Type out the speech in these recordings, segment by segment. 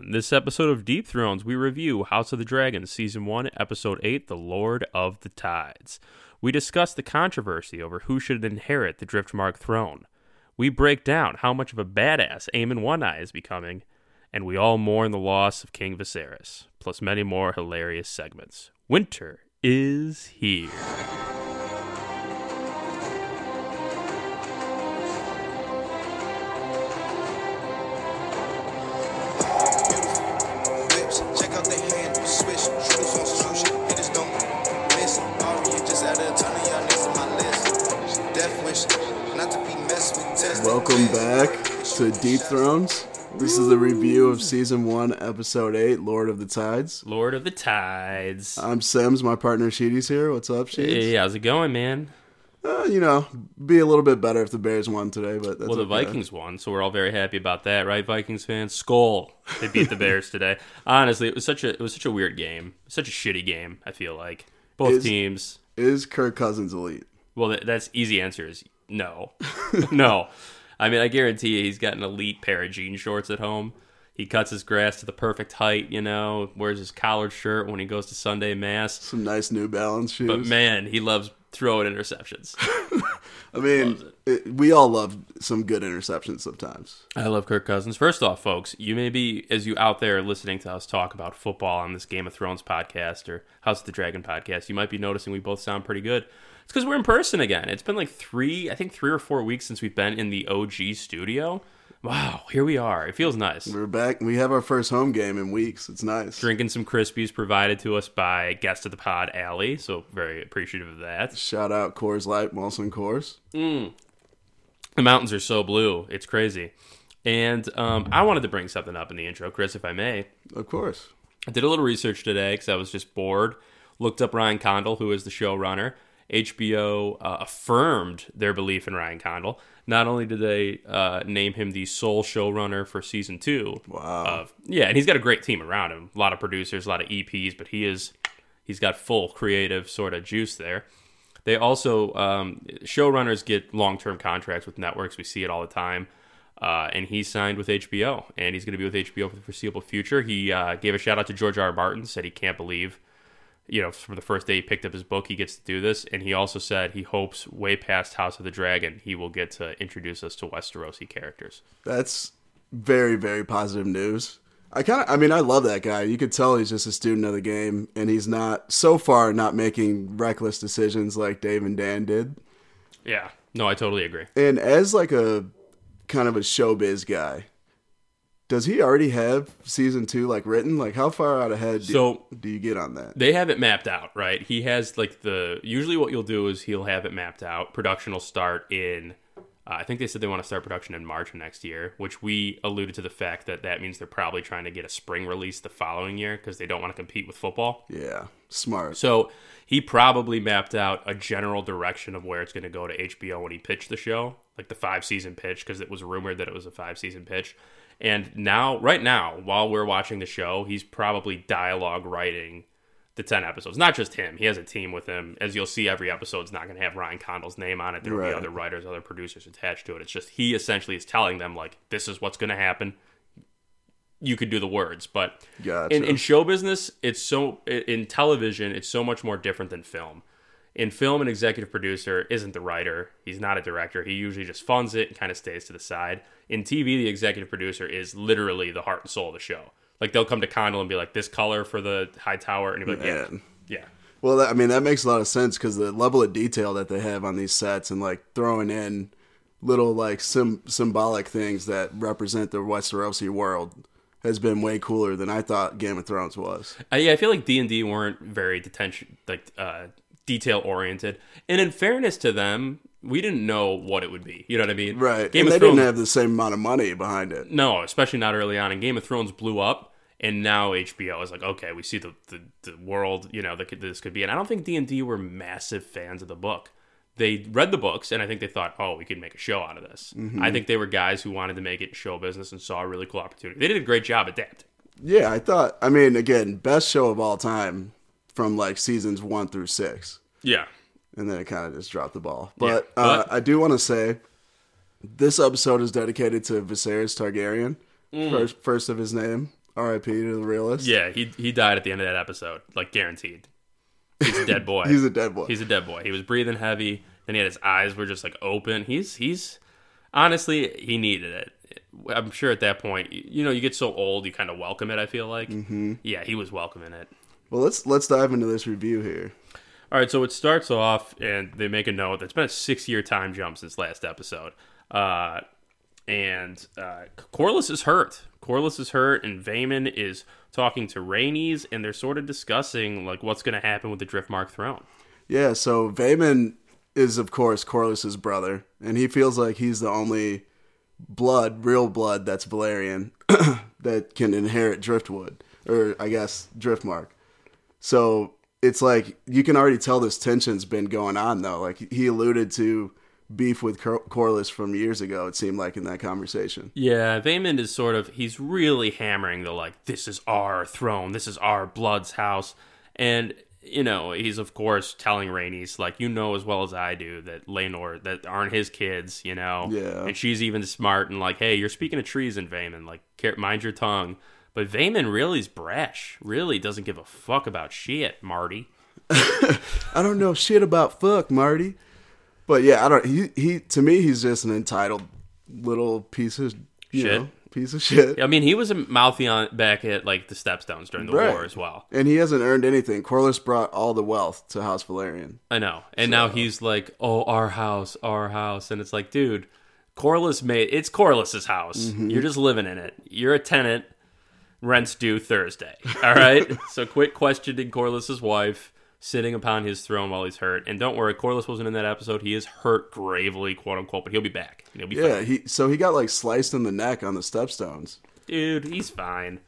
On this episode of Deep Thrones, we review House of the Dragon, Season 1, Episode 8, The Lord of the Tides. We discuss the controversy over who should inherit the Driftmark throne. We break down how much of a badass Aemond One Eye is becoming, and we all mourn the loss of King Viserys, plus many more hilarious segments. Winter is here. Welcome back to Deep Thrones. This is a review of season one, episode eight, Lord of the Tides. Lord of the Tides. I'm Sims, my partner Sheedy's here. What's up, Sheeds? Hey, how's it going, man? Uh, you know, be a little bit better if the Bears won today, but that's Well, the okay. Vikings won, so we're all very happy about that, right, Vikings fans? Skol, they beat the Bears today. Honestly, it was such a it was such a weird game, such a shitty game. I feel like both Is- teams. Is Kirk Cousins elite? Well, that, that's easy answer is no, no. I mean, I guarantee you, he's got an elite pair of jean shorts at home. He cuts his grass to the perfect height, you know. Wears his collared shirt when he goes to Sunday mass. Some nice New Balance shoes. But man, he loves throwing interceptions. I mean, it, we all love some good interceptions sometimes. I love Kirk Cousins. First off, folks, you may be, as you out there listening to us talk about football on this Game of Thrones podcast or House of the Dragon podcast, you might be noticing we both sound pretty good. It's because we're in person again. It's been like three, I think three or four weeks since we've been in the OG studio. Wow, here we are. It feels nice. We're back. We have our first home game in weeks. It's nice. Drinking some Krispies provided to us by guest of the pod, Allie. So very appreciative of that. Shout out Coors Light, Molson Coors. The mountains are so blue. It's crazy. And um, I wanted to bring something up in the intro, Chris, if I may. Of course. I did a little research today because I was just bored. Looked up Ryan Condal, who is the showrunner. HBO uh, affirmed their belief in Ryan Condal. Not only did they uh, name him the sole showrunner for season two, Wow. of yeah, and he's got a great team around him. A lot of producers, a lot of EPs, but he is he's got full creative sort of juice there. They also um, showrunners get long term contracts with networks. We see it all the time. Uh, and he signed with HBO, and he's going to be with HBO for the foreseeable future. He uh, gave a shout out to George R. R. Martin, said he can't believe, you know, from the first day he picked up his book, he gets to do this. And he also said he hopes way past House of the Dragon, he will get to introduce us to Westerosi characters. That's very, very positive news. I kind of, I mean, I love that guy. You could tell he's just a student of the game, and he's not, so far, not making reckless decisions like Dave and Dan did. Yeah, no, I totally agree. And as like a kind of a showbiz guy, does he already have season two like written? Like, how far out ahead do, So- do you get on that? They have it mapped out, right? He has like the usually what you'll do is he'll have it mapped out. Production will start in uh, I think they said they want to start production in March of next year, which we alluded to the fact that that means they're probably trying to get a spring release the following year because they don't want to compete with football. Yeah, smart. So he probably mapped out a general direction of where it's going to go to HBO when he pitched the show, like the five season pitch, because it was rumored that it was a five season pitch. And now, right now, while we're watching the show, he's probably dialogue writing the 10 episodes. Not just him, he has a team with him. As you'll see, every episode's not going to have Ryan Condal's name on it. There will Right. be other writers, other producers attached to it. It's just he essentially is telling them, like, this is what's going to happen. You could do the words, but Gotcha. in, in show business, it's so in television, it's so much more different than film. In film, an executive producer isn't the writer; he's not a director. He usually just funds it and kind of stays to the side. In TV, the executive producer is literally the heart and soul of the show. Like they'll come to Condal and be like, "This color for the high tower," and you're like, "Yeah, yeah." Well, that, I mean, that makes a lot of sense because the level of detail that they have on these sets and like throwing in little like sim- symbolic things that represent the Westerosi world has been way cooler than I thought Game of Thrones was. Uh, yeah, I feel like D and D weren't very detention like uh, detail oriented. And in fairness to them, we didn't know what it would be. You know what I mean? Right. Game and of they Thrones. didn't have the same amount of money behind it. No, especially not early on. And Game of Thrones blew up, and now HBO is like, okay, we see the the, the world, you know, that could, this could be. And I don't think D and D were massive fans of the book. They read the books, and I think they thought, oh, we could make a show out of this. Mm-hmm. I think they were guys who wanted to make it show business and saw a really cool opportunity. They did a great job adapting. Yeah, I thought, I mean, again, best show of all time from like seasons one through six. Yeah, and then it kind of just dropped the ball. But, Yeah, uh, I do want to say this episode is dedicated to Viserys Targaryen, Mm. first, first of his name, R.I.P. to the realist. Yeah, he he died at the end of that episode, like guaranteed. He's a dead boy. he's a dead boy. He's a dead boy. He was breathing heavy. Then he had his eyes were just like open. He's he's honestly he needed it. I'm sure at that point, you know, you get so old, you kind of welcome it. I feel like, mm-hmm. yeah, he was welcoming it. well, let's let's dive into this review here. All right, so it starts off, and they make a note. That it's been a six-year time jump since last episode, uh, and uh, Corlys is hurt. Corlys is hurt, and Vaemond is talking to Rhaenys, and they're sort of discussing like what's going to happen with the Driftmark throne. Yeah, so Vaemond is of course Corlys's brother, and he feels like he's the only blood, real blood that's Velaryon that can inherit Driftwood, or I guess Driftmark. So it's like you can already tell this tension's been going on though. Like he alluded to beef with Cor- Corlys from years ago. It seemed like in that conversation. Yeah, Vaemond is sort of he's really hammering the like this is our throne, this is our blood's house, and you know he's of course telling Rhaenys like you know as well as I do that Laenor that aren't his kids, you know, Yeah. and she's even smart and like hey you're speaking of treason, Vaemond, like care- mind your tongue. But Vaemond really is brash. Really doesn't give a fuck about shit, Marty. I don't know shit about fuck Marty, but yeah, I don't. He he to me he's just an entitled little piece of you Shit. know piece of shit. I mean, he was a mouthy on back at like the Stepstones during the Right. war as well. And he hasn't earned anything. Corlys brought all the wealth to House Velaryon. I know. And now he's like, "Oh, our house, our house," and it's like, dude, Corlys made it's Corlys's house. Mm-hmm. You're just living in it. You're a tenant. Rent's due Thursday. All right. so quit questioning Corlys's wife sitting upon his throne while he's hurt. And don't worry, Corlys wasn't in that episode. He is hurt gravely, quote unquote, but he'll be back. He'll be Yeah, fine. he so he got like sliced in the neck on the stepstones. Dude, he's fine.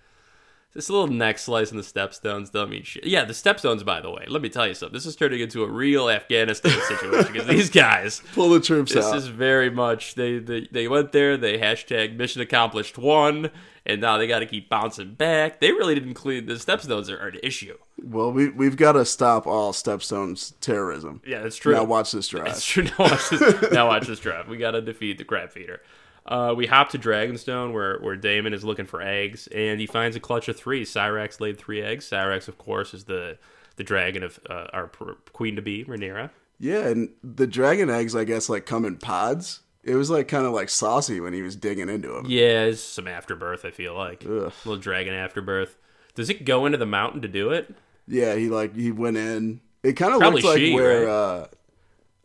This little neck slice in the stepstones don't mean shit. Yeah, the stepstones, by the way, let me tell you something. This is turning into a real Afghanistan situation because these guys, Pull the troops this out. is very much they, they they went there, they hashtag mission accomplished one, and now they got to keep bouncing back. They really didn't clean the stepstones are an issue. well, we we've got to stop all stepstones terrorism. Yeah, that's true. Now watch this drive. It's true. Now watch this, now watch this draft. We got to defeat the crab feeder. Uh, we hop to Dragonstone where, where Daemon is looking for eggs, and he finds a clutch of three. Syrax laid three eggs. Syrax, of course, is the the dragon of uh, our queen to be, Rhaenyra. Yeah, and the dragon eggs, I guess, like come in pods. It was like kind of like saucy when he was digging into them. Yeah, it's some afterbirth. I feel like Ugh. little dragon afterbirth. Does it go into the mountain to do it? Yeah, he like he went in. It kind of looked like she, where right? uh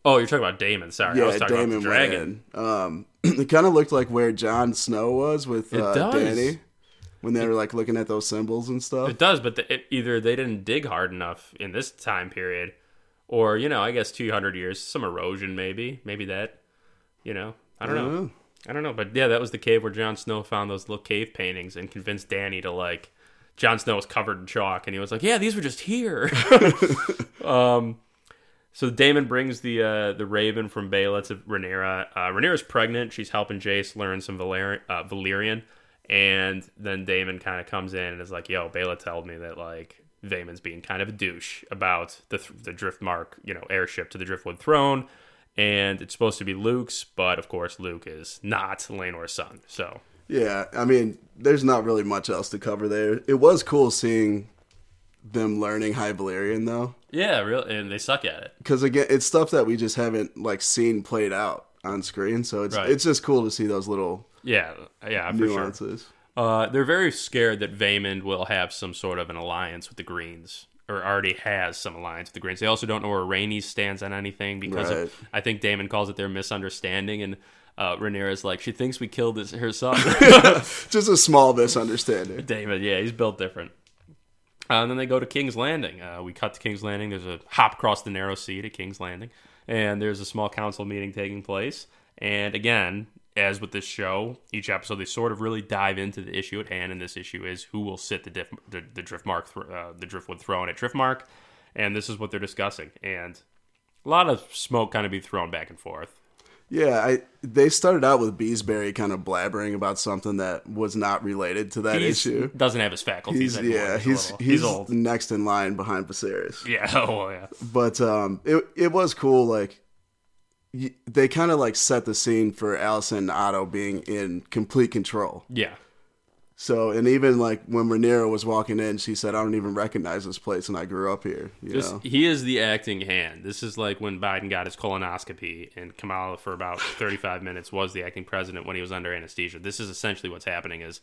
Oh, you're talking about Daemon. Sorry, I was yeah Daemon dragon. Um, it kind of looked like where Jon Snow was with It uh. Danny when they were like looking at those symbols and stuff. It does, but the, it, either they didn't dig hard enough in this time period, or you know, I guess 200 years, some erosion, maybe, maybe that, you know, I don't know. I don't know, but yeah, that was the cave where Jon Snow found those little cave paintings and convinced Danny to like. Jon Snow was covered in chalk, and he was like, "Yeah, these were just here." um, so Daemon brings the uh, the Raven from Baela to Rhaenyra. Uh, Rhaenyra's pregnant. She's helping Jace learn some Valer- uh, Valyrian, and then Daemon kind of comes in and is like, "Yo, Baela told me that like Vaemond's being kind of a douche about the th- the Driftmark, you know, heirship to the Driftwood throne." And it's supposed to be Luke's, but of course Luke is not Laenor's son. So Yeah, I mean, there's not really much else to cover there. It was cool seeing them learning High Valyrian though, yeah, real, and they suck at it. because again, it's stuff that we just haven't like seen played out on screen. So it's Right. it's just cool to see those little Yeah, yeah, for sure. nuances. Uh, they're very scared that Vaemond will have some sort of an alliance with the Greens, or already has some alliance with the Greens. They also don't know where Rainey stands on anything because Right. of, I think Daemon calls it their misunderstanding, and uh, Rhaenyra's like she thinks we killed his, her son. Just a small misunderstanding. Daemon, yeah, he's built different. Uh, and then they go to King's Landing. Uh, we cut to King's Landing. There's a hop across the narrow sea to King's Landing, and there's a small council meeting taking place. And again, as with this show, each episode they sort of really dive into the issue at hand, and this issue is who will sit the diff, the, the Driftmark thr uh, the Driftwood throne at Driftmark, and this is what they're discussing. And a lot of smoke kind of be thrown back and forth. Yeah, I they started out with Beesbury kind of blabbering about something that was not related to that He's, issue. doesn't have his faculties He's anymore. yeah, he's little- he's, old. next in line behind Viserys. Yeah, oh yeah. But um, it it was cool. Like they kind of like set the scene for Alicent and Otto being in complete control. Yeah. So, and even like when Rhaenyra was walking in, she said, "I don't even recognize this place, and I grew up here." You This, know, he is the acting hand. This is like when Biden got his colonoscopy and Kamala for about 35 minutes was the acting president when he was under anesthesia. This is essentially what's happening is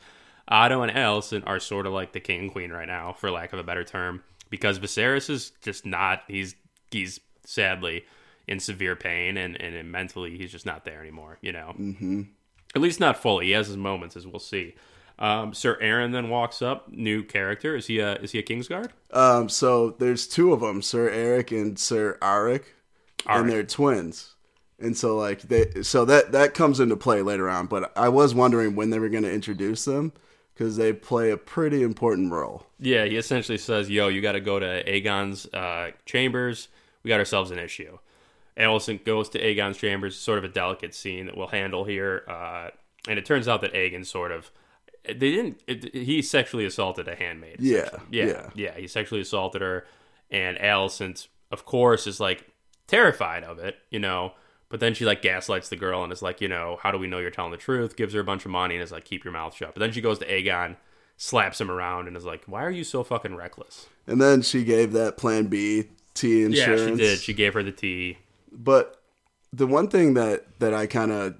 Otto and Alicent are sort of like the king and queen right now, for lack of a better term, because Viserys is just not, he's, he's sadly in severe pain and, and mentally he's just not there anymore, you know? Mm-hmm. At least not fully. He has his moments, as we'll see. Um, Sir Aaron then walks up, new character. Is he a is he a Kingsguard? um, so there's two of them, Sir Eric and Sir Arik, Arik. and they're twins. And so like they, so that that comes into play later on. But I was wondering when they were going to introduce them because they play a pretty important role. Yeah, he essentially says, "Yo, you got to go to Aegon's uh, chambers. We got ourselves an issue." Alicent goes to Aegon's chambers. Sort of a delicate scene that we'll handle here, uh, and it turns out that Aegon sort of they didn't. It, he sexually assaulted a handmaid. Yeah, yeah, yeah. yeah. He sexually assaulted her, and Alicent, of course, is like terrified of it, you know. But then she like gaslights the girl and is like, you know, how do we know you're telling the truth? Gives her a bunch of money and is like, keep your mouth shut. But then she goes to Aegon, slaps him around, and is like, why are you so fucking reckless? And then she gave that Plan B tea insurance. Yeah, she did. She gave her the tea. But the one thing that that I kind of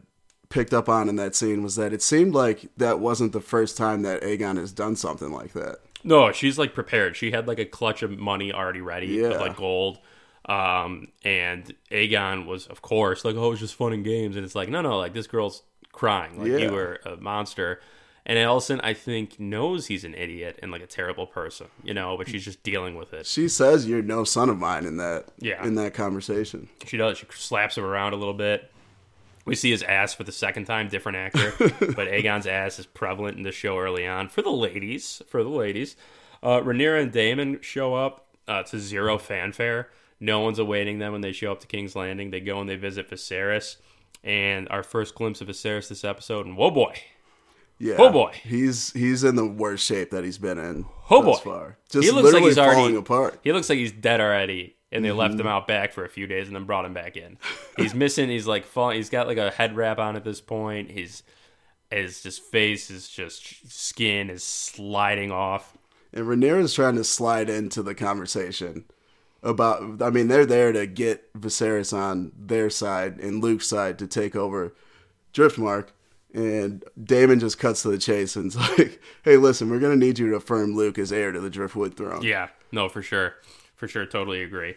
picked up on in that scene was that it seemed like that wasn't the first time that Aegon has done something like that. No, she's like prepared. She had like a clutch of money already ready Yeah. like gold. Um, and Aegon was, of course, like, oh, it's just fun and games. And it's like, no, no, like this girl's crying. Like Yeah. you were a monster. And Alicent, I think, knows he's an idiot and like a terrible person, you know, but she's just dealing with it. She says you're no son of mine in that Yeah. in that conversation. She does. She slaps him around a little bit. We see his ass for the second time, different actor, but Aegon's ass is prevalent in the show early on for the ladies. For the ladies, uh, Rhaenyra and Daemon show up uh, to zero fanfare. No one's awaiting them when they show up to King's Landing. They go and they visit Viserys, and our first glimpse of Viserys this episode. And whoa, boy, Yeah. Oh, boy. he's he's in the worst shape that he's been in Oh, thus boy. far. Just he looks like literally he's already falling apart. He looks like he's dead already, and they left Mm-hmm. him out back for a few days and then brought him back in. He's missing. He's like falling. He's got like a head wrap on at this point. His his just face is just skin is sliding off. And Rhaenyra's trying to slide into the conversation about. I mean, they're there to get Viserys on their side and Luke's side to take over Driftmark. And Daemon just cuts to the chase and's like, "Hey, listen, we're gonna need you to affirm Luke as heir to the Driftwood throne." Yeah, no, for sure, for sure, totally agree.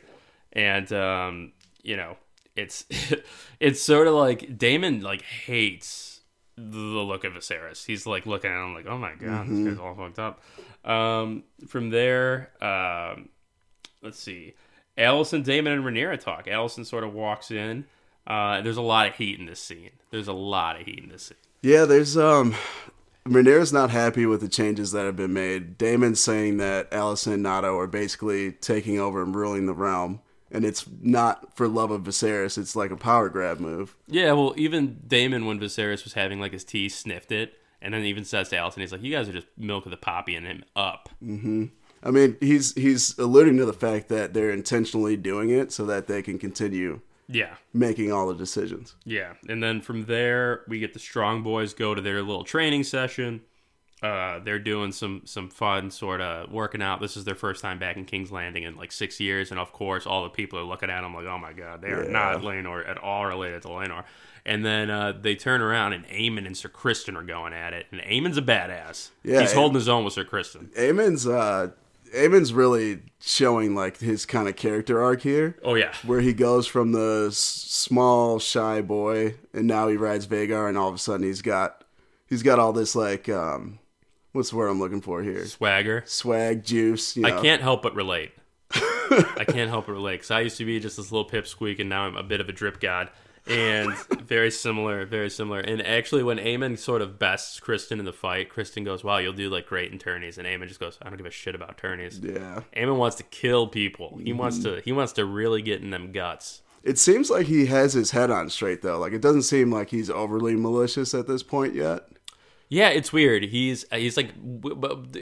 And um, you know, it's it's sort of like Daemon like hates the look of Viserys. He's like looking at him like, oh my god, this guy's all fucked up. Um, from there, um, let's see, Alicent, Daemon, and Rhaenyra talk. Alicent sort of walks in. Uh, there's a lot of heat in this scene. There's a lot of heat in this scene. Yeah, there's um Rhaenyra's not happy with the changes that have been made. Daemon's saying that Alicent and Otto are basically taking over and ruling the realm. And it's not for love of Viserys, it's like a power grab move. Yeah, well, even Daemon, when Viserys was having like his tea, sniffed it, and then even says to Alicent, he's like, "You guys are just milk of the poppy and him up." Hmm. I mean, he's he's alluding to the fact that they're intentionally doing it so that they can continue Yeah, making all the decisions. yeah. And then from there, we get the Strong Boys go to their little training session. Uh, they're doing some some fun sort of working out. This is their first time back in King's Landing in like six years, and of course, all the people are looking at them like, "Oh my god, they are Yeah. not Laenor at all related to Laenor." And then uh, they turn around, and Aemond and Sir Criston are going at it, and Aemond's a badass. Yeah, he's holding his own with Sir Criston. Aemond's uh Aemond's really showing like his kind of character arc here. Oh yeah, where he goes from the s- small shy boy and now he rides Vhagar and all of a sudden he's got he's got all this like um what's the word I'm looking for here swagger. swag juice you know. I can't help but relate. I can't help but relate because I used to be just this little pipsqueak, and now I'm a bit of a drip god. And very similar, very similar. And actually, when Aemond sort of bests Criston in the fight, Criston goes, "Wow, you'll do like great in tourneys," and Aemond just goes, "I don't give a shit about tourneys." yeah Aemond wants to kill people. He wants mm-hmm. to. He wants to really get in them guts. it seems like he has his head on straight though like it doesn't seem like he's overly malicious at this point yet Yeah, it's weird. He's he's like,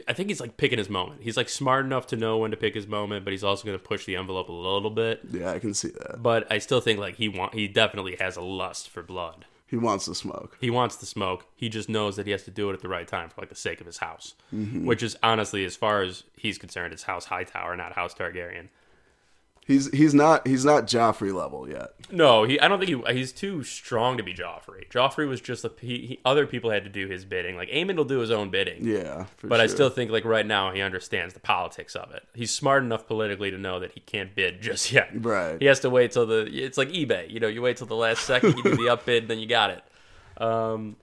I think he's like picking his moment. He's like smart enough to know when to pick his moment, but he's also going to push the envelope a little bit. yeah I can see that but I still think like he want he definitely has a lust for blood. He wants the smoke. He wants the smoke. He just knows that he has to do it at the right time for like the sake of his house, Mm-hmm. which is honestly, as far as he's concerned, it's House Hightower, not House Targaryen. He's he's not he's not Joffrey level yet. No, he. I don't think he. He's too strong to be Joffrey. Joffrey was just a. He, he, other people had to do his bidding. Like Aemond will do his own bidding. Yeah, for But I still think like right now he understands the politics of it. He's smart enough politically to know that he can't bid just yet. Right. He has to wait till the. It's like eBay. You know, you wait till the last second, you do the up bid, and then you got it. Um,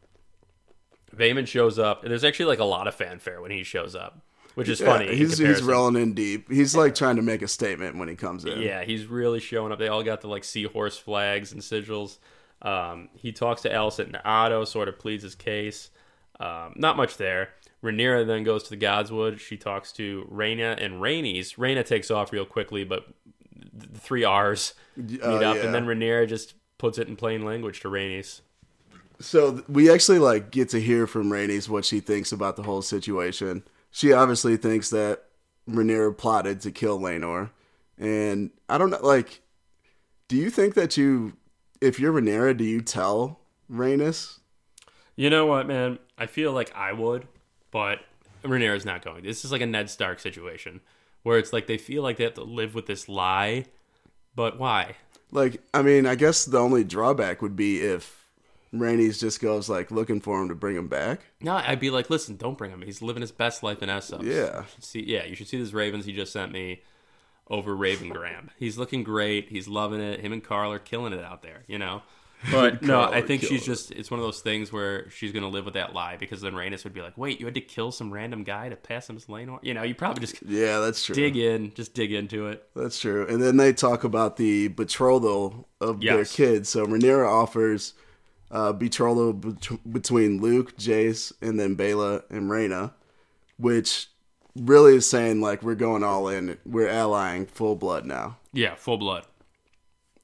Vaemond shows up, and there's actually like a lot of fanfare when he shows up, which is Yeah, funny. he's he's rolling in deep. He's like trying to make a statement when he comes in. Yeah, he's really showing up. They all got the like seahorse flags and sigils. Um, he talks to Alicent and Otto, sort of pleads his case. Um, not much there. Rhaenyra then goes to the Godswood. She talks to Rhaena and Rhaenys. Rhaena takes off real quickly, but the three R's meet Oh, up, yeah. and then Rhaenyra just puts it in plain language to Rhaenys. So th- we actually like get to hear from Rhaenys what she thinks about the whole situation. She obviously thinks that Rhaenyra plotted to kill Laenor, and I don't know. Like, do you think that you, if you're Rhaenyra, do you tell Rhaenys? You know what, man? I feel like I would, but Rhaenyra's not going. This is like a Ned Stark situation where it's like they feel like they have to live with this lie, but why? Like, I mean, I guess the only drawback would be if Rhaenys just goes like looking for him to bring him back. No, I'd be like, listen, don't bring him. He's living his best life in Essos. Yeah. See, yeah, you should see this Ravens he just sent me over Ravengram. He's looking great. He's loving it. Him and Qarl are killing it out there, you know? But no, I think she's just, it's one of those things where she's going to live with that lie because then Rhaenys would be like, wait, you had to kill some random guy to pass him as Laenor? You know, you probably just Yeah, that's true. dig in, just dig into it. That's true. And then they talk about the betrothal of their kids. So Rhaenyra offers uh, betrothal bet- between Luke, Jace, and then Baela and Rhaena, which really is saying like we're going all in. We're allying full blood now. Yeah, full blood.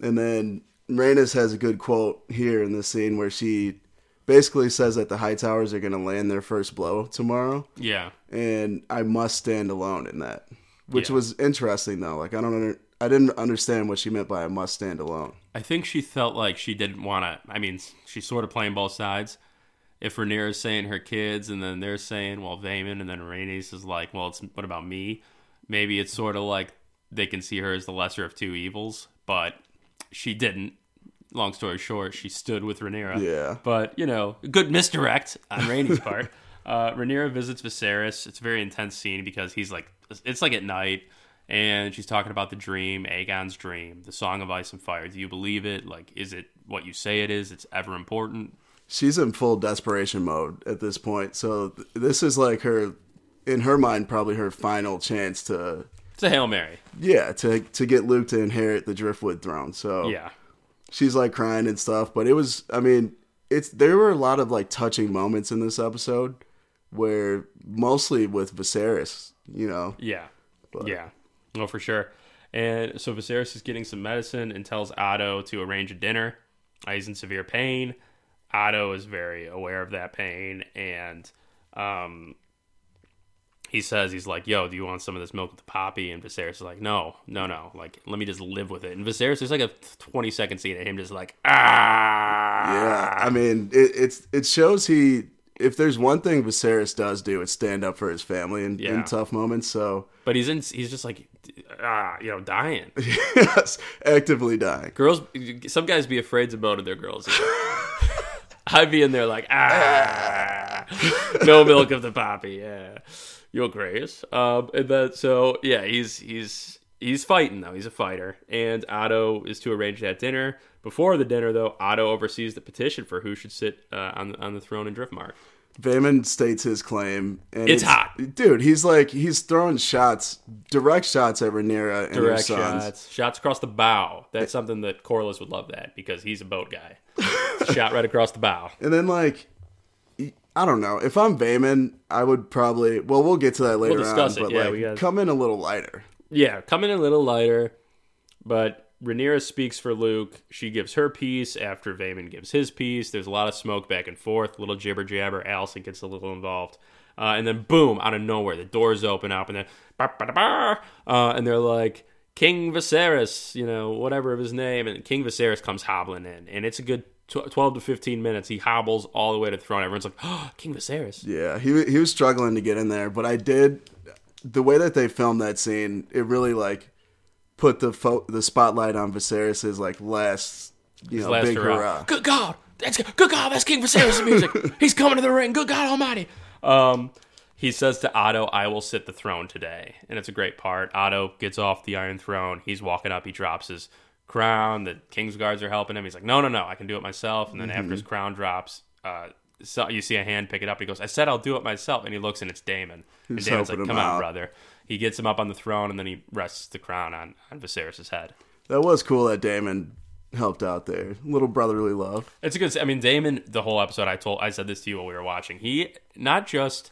And then Rhaenys has a good quote here in this scene where she basically says that the High Towers are going to land their first blow tomorrow, Yeah. and I must stand alone in that. Which Yeah. was interesting though. Like I don't I didn't understand what she meant by I must stand alone. I think she felt like she didn't want to. I mean, she's sort of playing both sides. If Rhaenyra's saying her kids, and then they're saying, well, Vaemond, and then Rhaenys is like, well, it's what about me? Maybe it's sort of like they can see her as the lesser of two evils, but she didn't. Long story short, she stood with Rhaenyra. Yeah. But, you know, good misdirect on Rhaenys part. Uh, Rhaenyra visits Viserys. It's a very intense scene because he's like, it's like at night, and she's talking about the dream, Aegon's dream, the Song of Ice and Fire. Do you believe it? Like, is it what you say it is? It's ever important. she's in full desperation mode at this point. So th- this is like her, in her mind, probably her final chance to, It's a hail mary. yeah, to to get Luke to inherit the Driftwood throne. So Yeah, she's like crying and stuff. But it was, I mean, it's there were a lot of like touching moments in this episode, where mostly with Viserys, you know, yeah, yeah. No, for sure. And so Viserys is getting some medicine and tells Otto to arrange a dinner. Uh, he's in severe pain. Otto is very aware of that pain, and um, he says he's like, "Yo, do you want some of this milk with the poppy?" And Viserys is like, "No, no, no. Like, let me just live with it." And Viserys, there's like a 20 second scene of him just like, "Ah." yeah. I mean, it, it's it shows he. If there's one thing Viserys does do, it's stand up for his family in, Yeah. in tough moments. So But he's in. He's just like, ah, you know, dying. yes, actively dying. Girls, some guys be afraid to moan to their girls. I'd be in there like, ah, no milk of the poppy. Yeah, you'll grace. Um, and then so yeah, he's he's he's fighting though. He's a fighter, and Otto is to arrange that dinner. Before the dinner, though, Otto oversees the petition for who should sit uh, on the, on the throne in Driftmark. Vaemond states his claim, and It's hot. dude. He's like he's throwing shots, direct shots at Rhaenyra and her Direct sons. shots, shots across the bow. That's something that Corlys would love that because he's a boat guy. Shot right across the bow. And then like, I don't know. If I'm Vaemond, I would probably. Well, we'll get to that later discuss on. it, But yeah, like, we got- come in a little lighter. Yeah, come in a little lighter, but Rhaenyra speaks for Luke. She gives her piece after Vaemond gives his piece. There's a lot of smoke back and forth, little jibber jabber. Alicent gets a little involved. Uh, and then boom, out of nowhere, the doors open up, and then bah, bah, bah, uh, and they're like King Viserys, you know, whatever of his name, and King Viserys comes hobbling in, and it's a good tw- 12 to 15 minutes. He hobbles all the way to the throne. Everyone's like, oh, King Viserys. Yeah, he he was struggling to get in there, but I did the way that they filmed that scene. It really like put the fo- the spotlight on Viserys's like last you know Last big hurrah. hurrah. Good God, that's good God, that's King Viserys' music. He's coming to the ring. Good God Almighty. Um, he says to Otto, "I will sit the throne today," and it's a great part. Otto gets off the Iron Throne. He's walking up. He drops his crown. The King's guards are helping him. He's like, "No, no, no, I can do it myself." And then after his crown drops, uh, so you see a hand pick it up. He goes, "I said I'll do it myself," and he looks and it's Daemon. And Daemon's like, helping him "Come on, out. brother." He gets him up on the throne, and then he rests the crown on on Viserys' head. That was cool that Daemon helped out there. Little brotherly love. It's a good. I mean, Daemon. The whole episode, I told, I said this to you while we were watching. He not just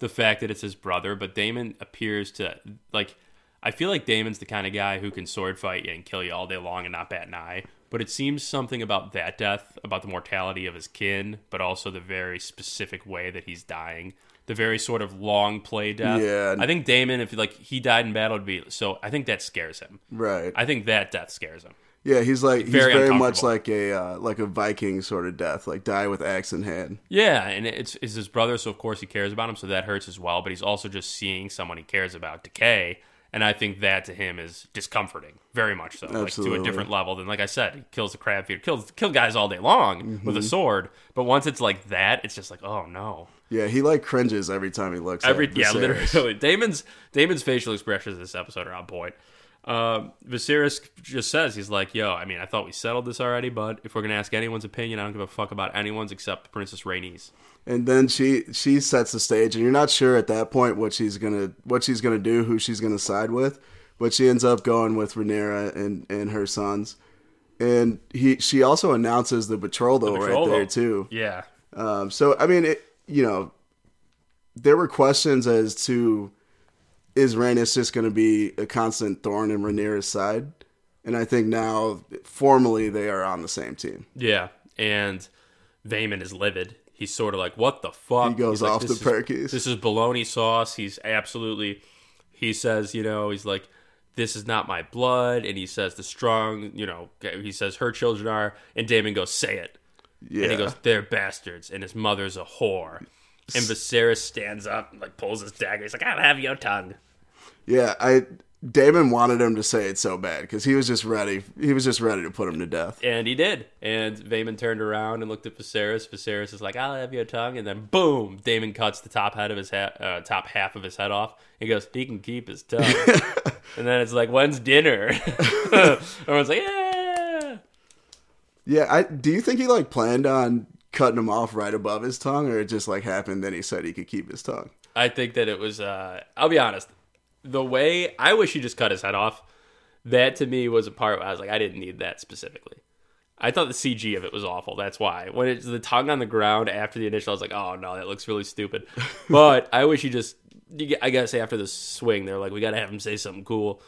the fact that it's his brother, but Daemon appears to like. I feel like Daemon's the kind of guy who can sword fight you and kill you all day long and not bat an eye. But it seems something about that death, about the mortality of his kin, but also the very specific way that he's dying, the very sort of long play death. Yeah. I think Daemon, if like he died in battle, would be so. I think that scares him. Right. I think that death scares him. yeah, he's like he's Very very, much like a uh, like a Viking sort of death, like die with axe in hand. Yeah, and it's, it's his brother, so of course he cares about him, so that hurts as well. But he's also just seeing someone he cares about decay, and I think that to him is discomforting, very much so, like to a different level than, like I said, he kills the crab feeder, kills kill guys all day long mm-hmm. with a sword. But once it's like that, it's just like, oh no. Yeah, he like cringes every time he looks Every yeah, literally. Daemon's Daemon's facial expressions in this episode are on point. Um, Viserys just says he's like, "Yo, I mean, I thought we settled this already, but if we're gonna ask anyone's opinion, I don't give a fuck about anyone's except Princess Rhaenys." And then she she sets the stage, and you're not sure at that point what she's gonna what she's gonna do, who she's gonna side with, but she ends up going with Rhaenyra and and her sons. And he she also announces the betrothal, right betrothal. there too. Yeah, Um, so I mean, it, you know, there were questions as to is Rhaenys just going to be a constant thorn in Rhaenyra's side, and I think now formally they are on the same team. Yeah, and Vaemond is livid. He's sort of like, "What the fuck?" He goes like, off "This the perkies. This is bologna sauce. He's absolutely. He says, you know, he's like, "This is not my blood," and he says the strong, you know, he says her children are, and Daemon goes, "Say it," Yeah, and he goes, "They're bastards," and his mother's a whore. And Viserys stands up, and, like pulls his dagger. He's like, "I'll have your tongue." yeah. I Daemon wanted him to say it so bad because he was just ready. He was just ready to put him to death. And he did. And Vaemond turned around and looked at Viserys. Viserys is like, "I'll have your tongue." And then, boom! Daemon cuts the top head of his head, uh, top half of his head off. He goes, "He can keep his tongue." and then it's like, "When's dinner?" Everyone's like, "Yeah." Yeah, I do you think he like planned on cutting him off right above his tongue, or it just like happened? Then he said he could keep his tongue. I think that it was. Uh, I'll be honest. The way I wish he just cut his head off. That to me was a part where I was like, I didn't need that specifically. I thought the CG of it was awful. That's why when it's the tongue on the ground after the initial, I was like, oh no, that looks really stupid. But I wish he just. I gotta say after the swing, they're like, we gotta have him say something cool.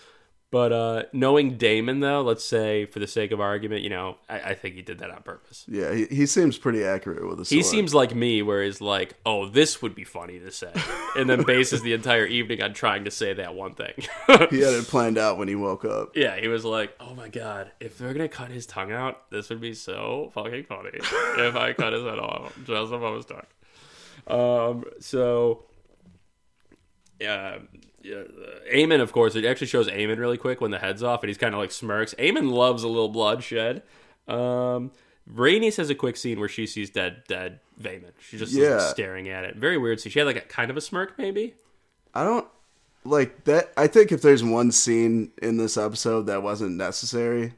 But uh, knowing Daemon, though, let's say for the sake of argument, you know, I, I think he did that on purpose. Yeah, he, he seems pretty accurate with a sword. He seems like me, where he's like, "Oh, this would be funny to say," and then bases the entire evening on trying to say that one thing. he had it planned out when he woke up. yeah, he was like, "Oh my god, if they're gonna cut his tongue out, this would be so fucking funny if I cut his head off just above his tongue." Um, so, yeah. Yeah, uh, Aemond, of course, it actually shows Aemond really quick when the head's off, and he's kind of like smirks. Aemond loves a little bloodshed. Um, Rhaenys has a quick scene where she sees dead, dead Vaemond. She just Yeah. staring at it. Very weird. So she had like a kind of a smirk, maybe. I don't like that. I think if there's one scene in this episode that wasn't necessary,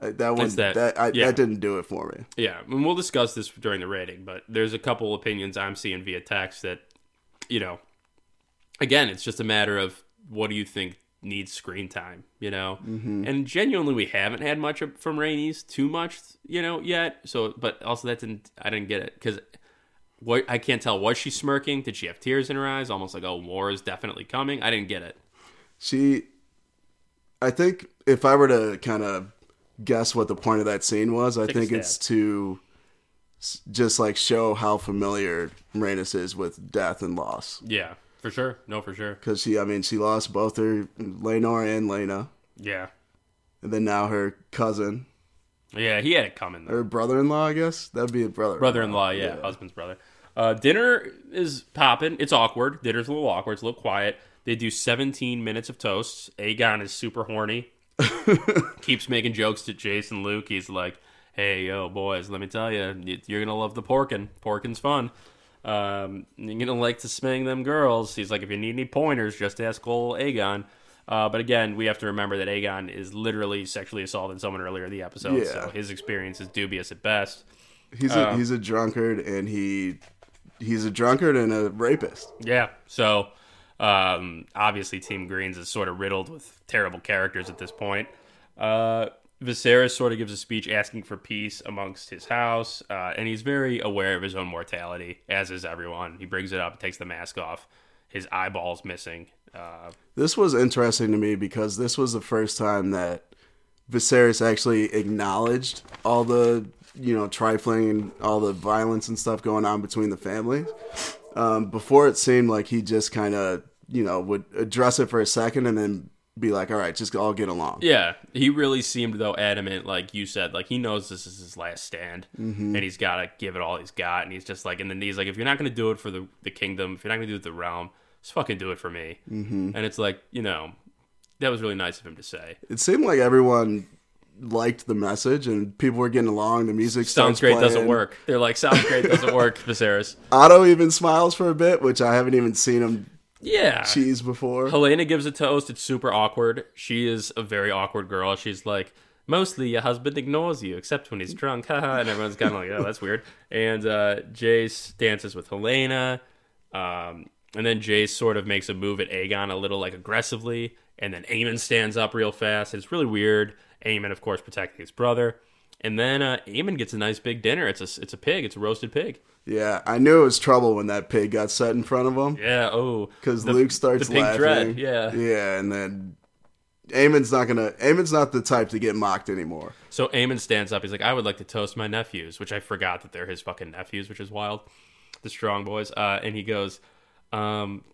I, that one that- that I, yeah. that didn't do it for me. Yeah, and we'll discuss this during the rating, but there's a couple opinions I'm seeing via text that, you know, again, it's just a matter of what do you think needs screen time, you know? Mm-hmm. And genuinely, we haven't had much from Rhaenys too much, you know, yet. So, but also that didn't, I didn't get it because what I can't tell. Was she smirking? Did she have tears in her eyes? Almost like, oh, war is definitely coming. I didn't get it. She, I think if I were to kind of guess what the point of that scene was, I Take think it's to just like show how familiar Rhaenys is with death and loss. Yeah, for sure. No, for sure. Because she, I mean, she lost both her Laenor and Laena, Yeah. and then now her cousin. Yeah, he had it coming though. or brother-in-law, I guess that'd be a brother. Brother-in-law, yeah, husband's brother. Uh, dinner is popping. It's awkward. Dinner's a little awkward. It's a little quiet. They do 17 minutes of toasts. Aegon is super horny. Keeps making jokes to Jason Luke. He's like, "Hey, yo, boys, let me tell you, you're gonna love the porkin. Porkin's fun. Um, you're gonna like to smang them girls." He's like, "If you need any pointers, just ask old Aegon." Uh, but again, we have to remember that Aegon is literally sexually assaulted someone earlier in the episode, Yeah. so his experience is dubious at best. He's a he's a drunkard, and he he's a drunkard and a rapist. Yeah. So um, obviously, Team Greens is sort of riddled with terrible characters at this point. Uh, Viserys sort of gives a speech asking for peace amongst his house, uh, and he's very aware of his own mortality, as is everyone. He brings it up, takes the mask off, his eyeballs missing. Uh, This was interesting to me because this was the first time that Viserys actually acknowledged all the you know trifling and all the violence and stuff going on between the families. Um, before it seemed like he just kind of you know would address it for a second and then be like, "All right, just all get along." yeah, he really seemed though adamant, like you said, like he knows this is his last stand, and he's got to give it all he's got, and he's just like, and then he's like, if you're not going to do it for the the kingdom, if you're not going to do it the realm, just fucking do it for me. Mm-hmm. And it's like, you know, that was really nice of him to say. It seemed like everyone liked the message and people were getting along. The music Sounds great, doesn't work. They're like, sounds great, doesn't work, Viserys. Otto even smiles for a bit, which I haven't even seen him Yeah. cheese before. Helaena gives a toast. It's super awkward. She is a very awkward girl. She's like, mostly your husband ignores you, except when he's drunk. Haha. and everyone's kind of like, oh, that's weird. And uh, Jace dances with Helaena. Um, and then Jace sort of makes a move at Aegon a little like aggressively. And then Aemond stands up real fast. It's really weird. Aemond, of course, protecting his brother. And then uh, Aemond gets a nice big dinner. It's a, it's a pig. It's a roasted pig. Yeah, I knew it was trouble when that pig got set in front of him Yeah. Oh, because Luke starts the pig laughing. dread, yeah. yeah, and then Aemond's not gonna. Aemond's not the type to get mocked anymore. So Aemond stands up. He's like, I would like to toast my nephews, which I forgot that they're his fucking nephews, which is wild. The strong boys. Uh, and he goes, um,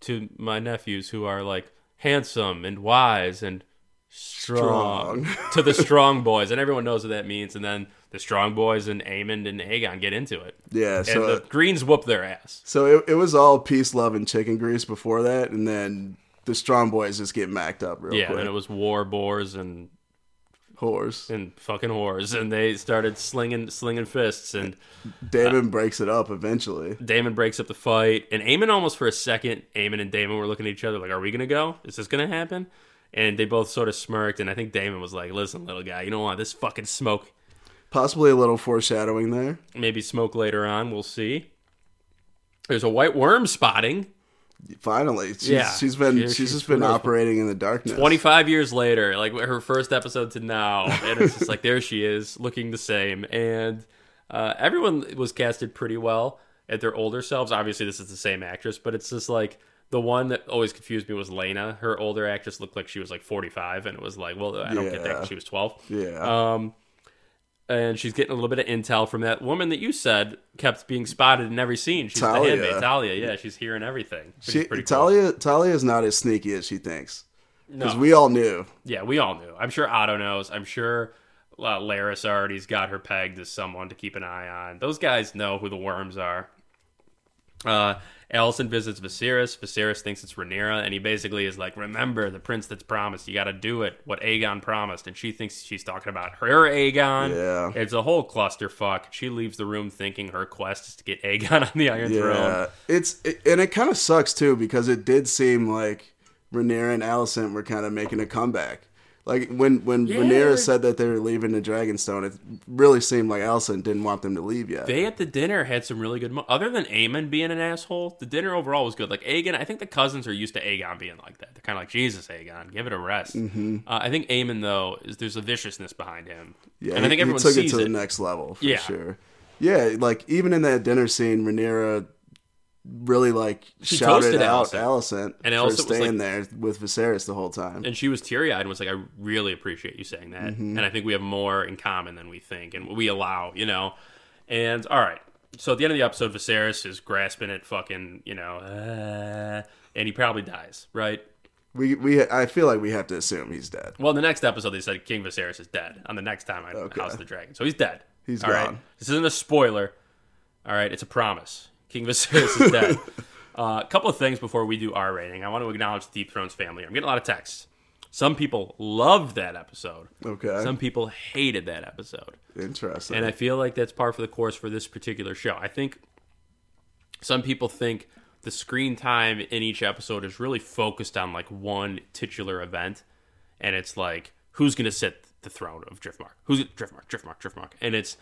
to my nephews who are like handsome and wise and strong. Strong. to the strong boys. And everyone knows what that means. And then the strong boys and Aemond and Aegon get into it. Yeah, And so the Greens whoop their ass. so it, it was all peace, love, and chicken grease before that, and then the strong boys just get macked up real Yeah, quick. and it was war boars and Horse. and fucking whores, and they started slinging slinging fists, and Daemon uh, breaks it up eventually. Daemon breaks up the fight, and Aemond almost for a second, Aemond and Daemon were looking at each other like, "Are we gonna go? Is this gonna happen?" And they both sort of smirked, and I think Daemon was like, "Listen, little guy, you don't want this fucking smoke. Possibly a little foreshadowing there. Maybe smoke later on. We'll see." There's a white worm spotting. Finally, she's, Yeah. she's been she's, she's just been operating in the darkness. 25 years later, like her first episode to now, and it's just like there she is, looking the same. And uh, everyone was casted pretty well at their older selves. Obviously, this is the same actress, but it's just like the one that always confused me was Laena. Her older actress looked like she was like 45, and it was like, well, I don't get that she was 12. Yeah. Um, and she's getting a little bit of intel from that woman that you said kept being spotted in every scene. She's Talia. the handmaid, Talia. Yeah, she's hearing everything. She pretty cool. Talia Talia is not as sneaky as she thinks. Because No. we all knew. Yeah, we all knew. I'm sure Otto knows. I'm sure uh, Larys already's got her pegged as someone to keep an eye on. Those guys know who the worms are. Uh, Alicent visits Viserys. Viserys thinks it's Rhaenyra, and he basically is like, "Remember the prince that's promised. You got to do it. What Aegon promised." And she thinks she's talking about her Aegon. Yeah. it's a whole clusterfuck. She leaves the room thinking her quest is to get Aegon on the Iron Throne. Yeah, it's it, and it kind of sucks too because it did seem like Rhaenyra and Alicent were kind of making a comeback. Like when when Yeah. Rhaenyra said that they were leaving the Dragonstone, it really seemed like Alicent didn't want them to leave yet. They at the dinner had some really good. Mo- Other than Aemond being an asshole, the dinner overall was good. Like Aegon, I think the cousins are used to Aegon being like that. They're kind of like Jesus, Aegon, give it a rest. Mm-hmm. Uh, I think Aemond though is there's a viciousness behind him, yeah, and I think he, he everyone took it to it. the next level for Yeah. sure. Yeah, like even in that dinner scene, Rhaenyra really like She shouted out Alicent. Alicent And for Alicent was staying like- there with Viserys the whole time. and she was teary eyed and was like, "I really appreciate you saying that." Mm-hmm. And I think we have more in common than we think, and we allow, you know. And all right, so at the end of the episode, Viserys is grasping at fucking, you know, uh, and he probably dies, right? We we I feel like we have to assume he's dead. Well, in the next episode, they said King Viserys is dead. On the next time I Okay. House of the Dragon, so he's dead. He's All right? gone. This isn't a spoiler. All right, it's a promise. King Viserys is dead. Uh, a couple of things before we do our rating. I want to acknowledge the Deep Thrones family. I'm getting a lot of texts. Some people loved that episode. Okay. Some people hated that episode. Interesting. And I feel like that's par for the course for this particular show. I think some people think the screen time in each episode is really focused on like one titular event, and it's like who's going to sit the throne of Driftmark? Who's Driftmark? Driftmark? Driftmark? And it's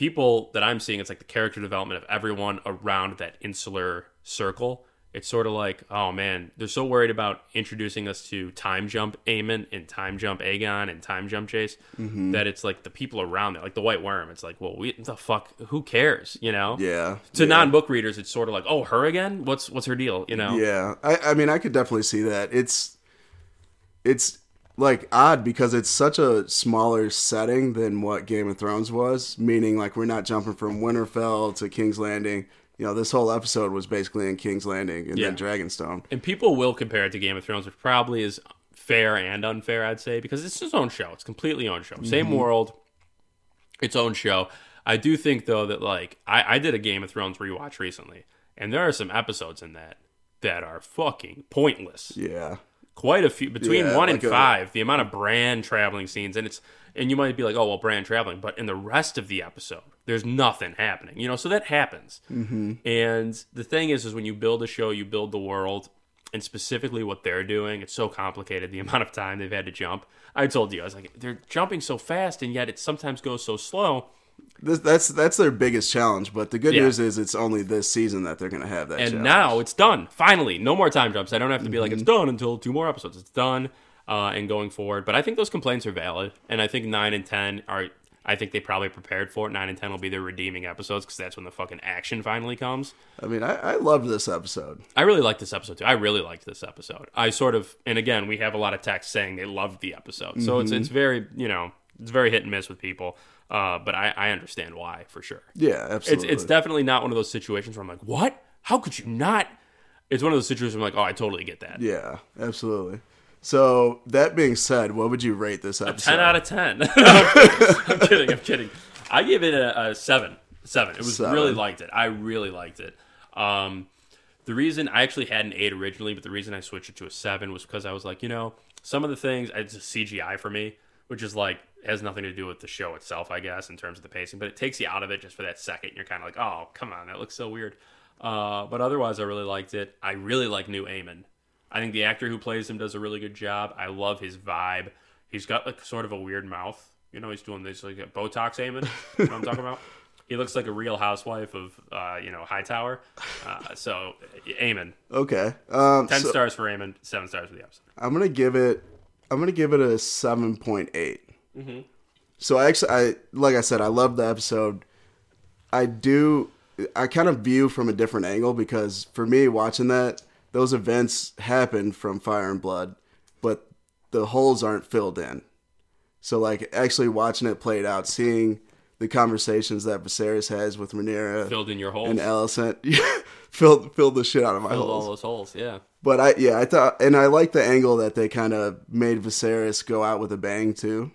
people that I'm seeing. It's like the character development of everyone around that insular circle. It's sort of like, oh man, they're so worried about introducing us to time jump Aemond and time jump Aegon and time jump Jace mm-hmm. that it's like the people around there, like the White Worm. It's like, well, we the fuck, who cares, you know? yeah. To yeah. non-book readers, it's sort of like, oh, her again? What's what's her deal? You know? Yeah, I, I mean, I could definitely see that. It's, it's like odd because it's such a smaller setting than what Game of Thrones was. Meaning, like we're not jumping from Winterfell to King's Landing. You know, this whole episode was basically in King's Landing and Yeah. then Dragonstone. And people will compare it to Game of Thrones, which probably is fair and unfair, I'd say, because it's its own show. It's completely own show. Same mm-hmm. world, its own show. I do think though that like I, I did a Game of Thrones rewatch recently, and there are some episodes in that that are fucking pointless. Yeah, Quite a few between Yeah, one like and a- five. The amount of Bran traveling scenes, and it's and you might be like, oh well, Bran traveling, but in the rest of the episode, there's nothing happening. You know, so that happens. Mm-hmm. And the thing is, is when you build a show, you build the world, and specifically what they're doing. It's so complicated. The amount of time they've had to jump. I told you, I was like, they're jumping so fast, and yet it sometimes goes so slow. This, that's that's their biggest challenge. But the good Yeah. news is it's only this season that they're going to have that. And challenge. now it's done. Finally, no more time jumps. I don't have to be like Mm-hmm. it's done until two more episodes. It's done, uh, and going forward. But I think those complaints are valid, and I think nine and ten are. I think they probably prepared for it. Nine and ten will be their redeeming episodes because that's when the fucking action finally comes. I mean, I, I loved this episode. I really liked this episode too. I really liked this episode. I sort of, and again, we have a lot of text saying they loved the episode, so it's it's very you know it's very hit and miss with people. Uh, but I, I understand why for sure. Yeah, It's absolutely. it's definitely not one of those situations where I'm like, what? How could you not? It's one of those situations where I'm like, oh, I totally get that. yeah, absolutely. So that being said, what would you rate this episode? 10 out of 10. I'm kidding. I'm kidding. I give it a, a 7. 7. It was Seven. really liked it. I really liked it. Um, the reason I actually had an 8 originally, but the reason I switched it to a 7 was because I was like, you know, some of the things, it's a CGI for me, which is like, has nothing to do with the show itself, I guess, in terms of the pacing, but it takes you out of it just for that second. You're kind of like, oh, come on, that looks so weird. Uh, but otherwise, I really liked it. I really like New Aemond. I think the actor who plays him does a really good job. I love his vibe. He's got like sort of a weird mouth. You know, he's doing this like a Botox Aemond. you know what I'm talking about? He looks like a real housewife of, uh, you know, Hightower. Uh, so, Aemond. Okay. Um, 10 so stars for Aemond, 7 stars for the episode. I'm gonna give it. I'm gonna give it a seven point Mm-hmm. So I actually, I like I said, I love the episode. I do. I kind of view from a different angle because for me, watching that, those events happened from Fire and Blood, but the holes aren't filled in. So like actually watching it played out, seeing the conversations that Viserys has with Rhaenyra Filled in your holes. and Alicent, filled filled the shit out of my Filled all those holes, yeah. But I yeah, I thought and I like the angle that they kind of made Viserys go out with a bang too.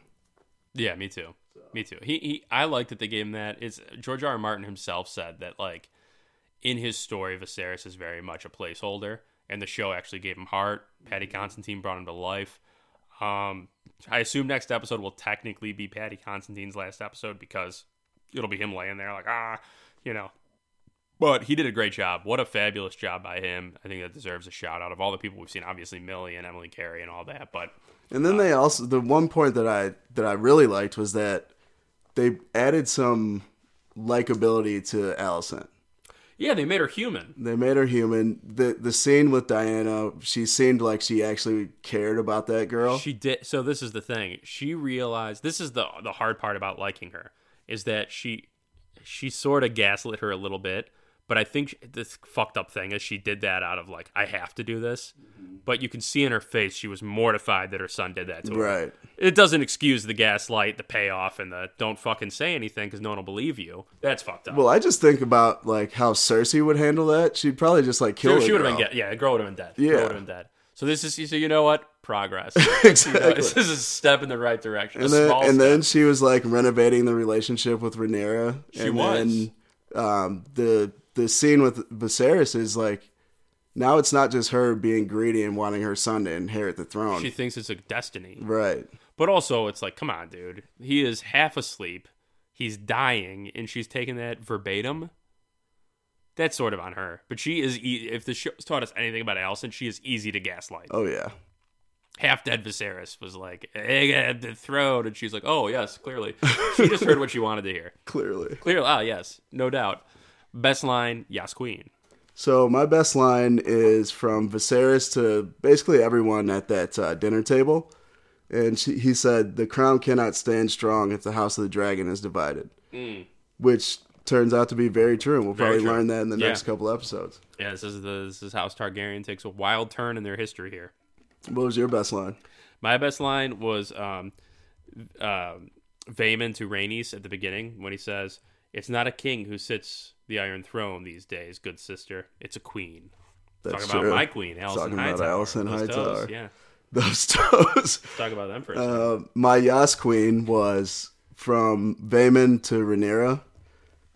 Yeah, me too. Me too. He, he I like that they gave him that. It's George R. R. Martin himself said that like in his story, Viserys is very much a placeholder, and the show actually gave him heart. Paddy Considine brought him to life. Um, I assume next episode will technically be Paddy Considine's last episode because it'll be him laying there like ah, you know. But he did a great job. What a fabulous job by him. I think that deserves a shout out of all the people we've seen. Obviously, Millie and Emily Carey and all that, but And then they also the one point that I that I really liked was that they added some likability to Alicent. yeah, they made her human. They made her human. The the scene with Dyana, she seemed like she actually cared about that girl. She did. So this is the thing. She realized this is the the hard part about liking her is that she she sort of gaslit her a little bit. But I think she- this fucked up thing is she did that out of like I have to do this. But you can see in her face she was mortified that her son did that to her. Right. It doesn't excuse the gaslight, the payoff, and the don't fucking say anything because no one will believe you. That's fucked up. Well, I just think about like how Cersei would handle that. She'd probably just like kill. she the would have been yeah, the girl would have been dead. Yeah. would have been dead. So this is so you know what progress. Exactly. You know, this is a step in the right direction. and a then and then she was like renovating the relationship with Rhaenyra. She and was. Then, um, the the scene with Viserys is like now it's not just her being greedy and wanting her son to inherit the throne. she thinks it's a destiny. right. But also, it's like, come on, dude. He is half asleep. He's dying, and she's taking that verbatim. That's sort of on her. But she is, e- if the show's taught us anything about Alicent, she is easy to gaslight. Oh yeah. Half dead Viserys was like, I got the throne. And she's like, oh, yes, clearly. She just heard what she wanted to hear. Clearly. Clearly, ah, yes, no doubt. Best line, yes, queen. So my best line is from Viserys to basically everyone at that uh, dinner table, and she, he said, "The crown cannot stand strong if the House of the Dragon is divided," which turns out to be very true. and We'll Mm. Very probably true. learn that in the Yeah. next couple episodes. Yeah, this is, the, this is House Targaryen takes a wild turn in their history here. What was your best line? My best line was um, um Vaemond to Rhaenys at the beginning when he says, "It's not a king who sits the Iron Throne these days, good sister. It's a queen." That's Talk about true. my queen, Alicent Talking Hightower. about Alicent Those Hightower. toes, Yeah, Those toes. talk about them second. Uh, my Yas Queen was from Vaemond to Rhaenyra.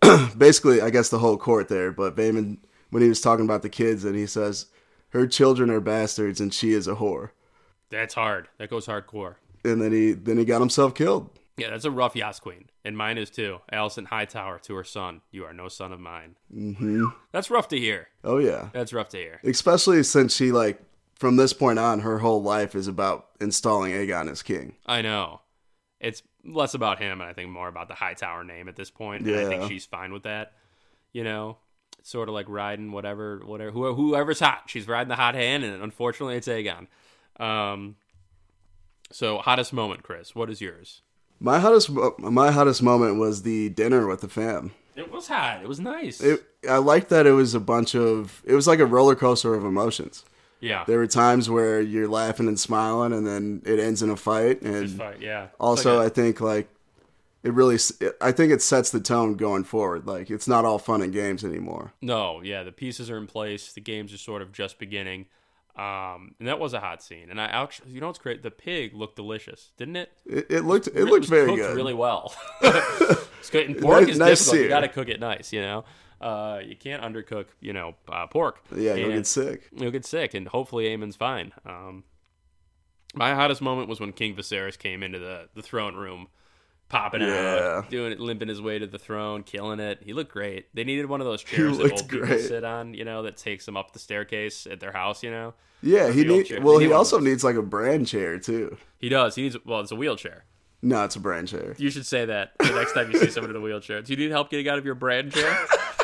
Basically, I guess the whole court there, but Vaemond, when he was talking about the kids, and he says, her children are bastards and she is a whore. That's hard. That goes hardcore. And then he then he got himself killed. Yeah, that's a rough Yas Queen, and mine is too. Alicent Hightower to her son, "You are no son of mine." Mm-hmm. That's rough to hear. Oh yeah. That's rough to hear. Especially since she like from this point on, her whole life is about installing Aegon as king. I know. It's less about him, and I think more about the Hightower name at this point. And I think she's fine with that. You know, it's sort of like riding whatever, whatever, whoever's hot. She's riding the hot hand, and unfortunately, it's Aegon. Um, so hottest moment, Chris. What is yours? My hottest my hottest moment was the dinner with the fam. It was hot. It was nice. It, I liked that it was a bunch of it was like a roller coaster of emotions. yeah. There were times where you're laughing and smiling, and then it ends in a fight. And fight, yeah. It's also, like I think like it really, I think it sets the tone going forward. Like it's not all fun and games anymore. no, yeah. The pieces are in place. The games are sort of just beginning. Um, and that was a hot scene. And I actually, you know what's great? The pig looked delicious, didn't it? It, it looked, it It looked very good. really well. it's good. And pork Nice- is nice difficult. You sear. got to cook it nice. You know, uh, you can't undercook. You know, uh, pork. yeah, you'll get sick. You'll get sick, and hopefully, Aemond's fine. Um, my hottest moment was when King Viserys came into the the throne room, popping Yeah. out, doing it, limping his way to the throne, killing it. He looked great. They needed one of those chairs that old people sit on. You know, that takes them up the staircase at their house. You know, Yeah, he need. Well, he of also needs like a Bran chair too. he does. He needs. Well, it's a wheelchair. No, it's a Bran chair. You should say that the next time you see someone in a wheelchair. Do you need help getting out of your Bran chair?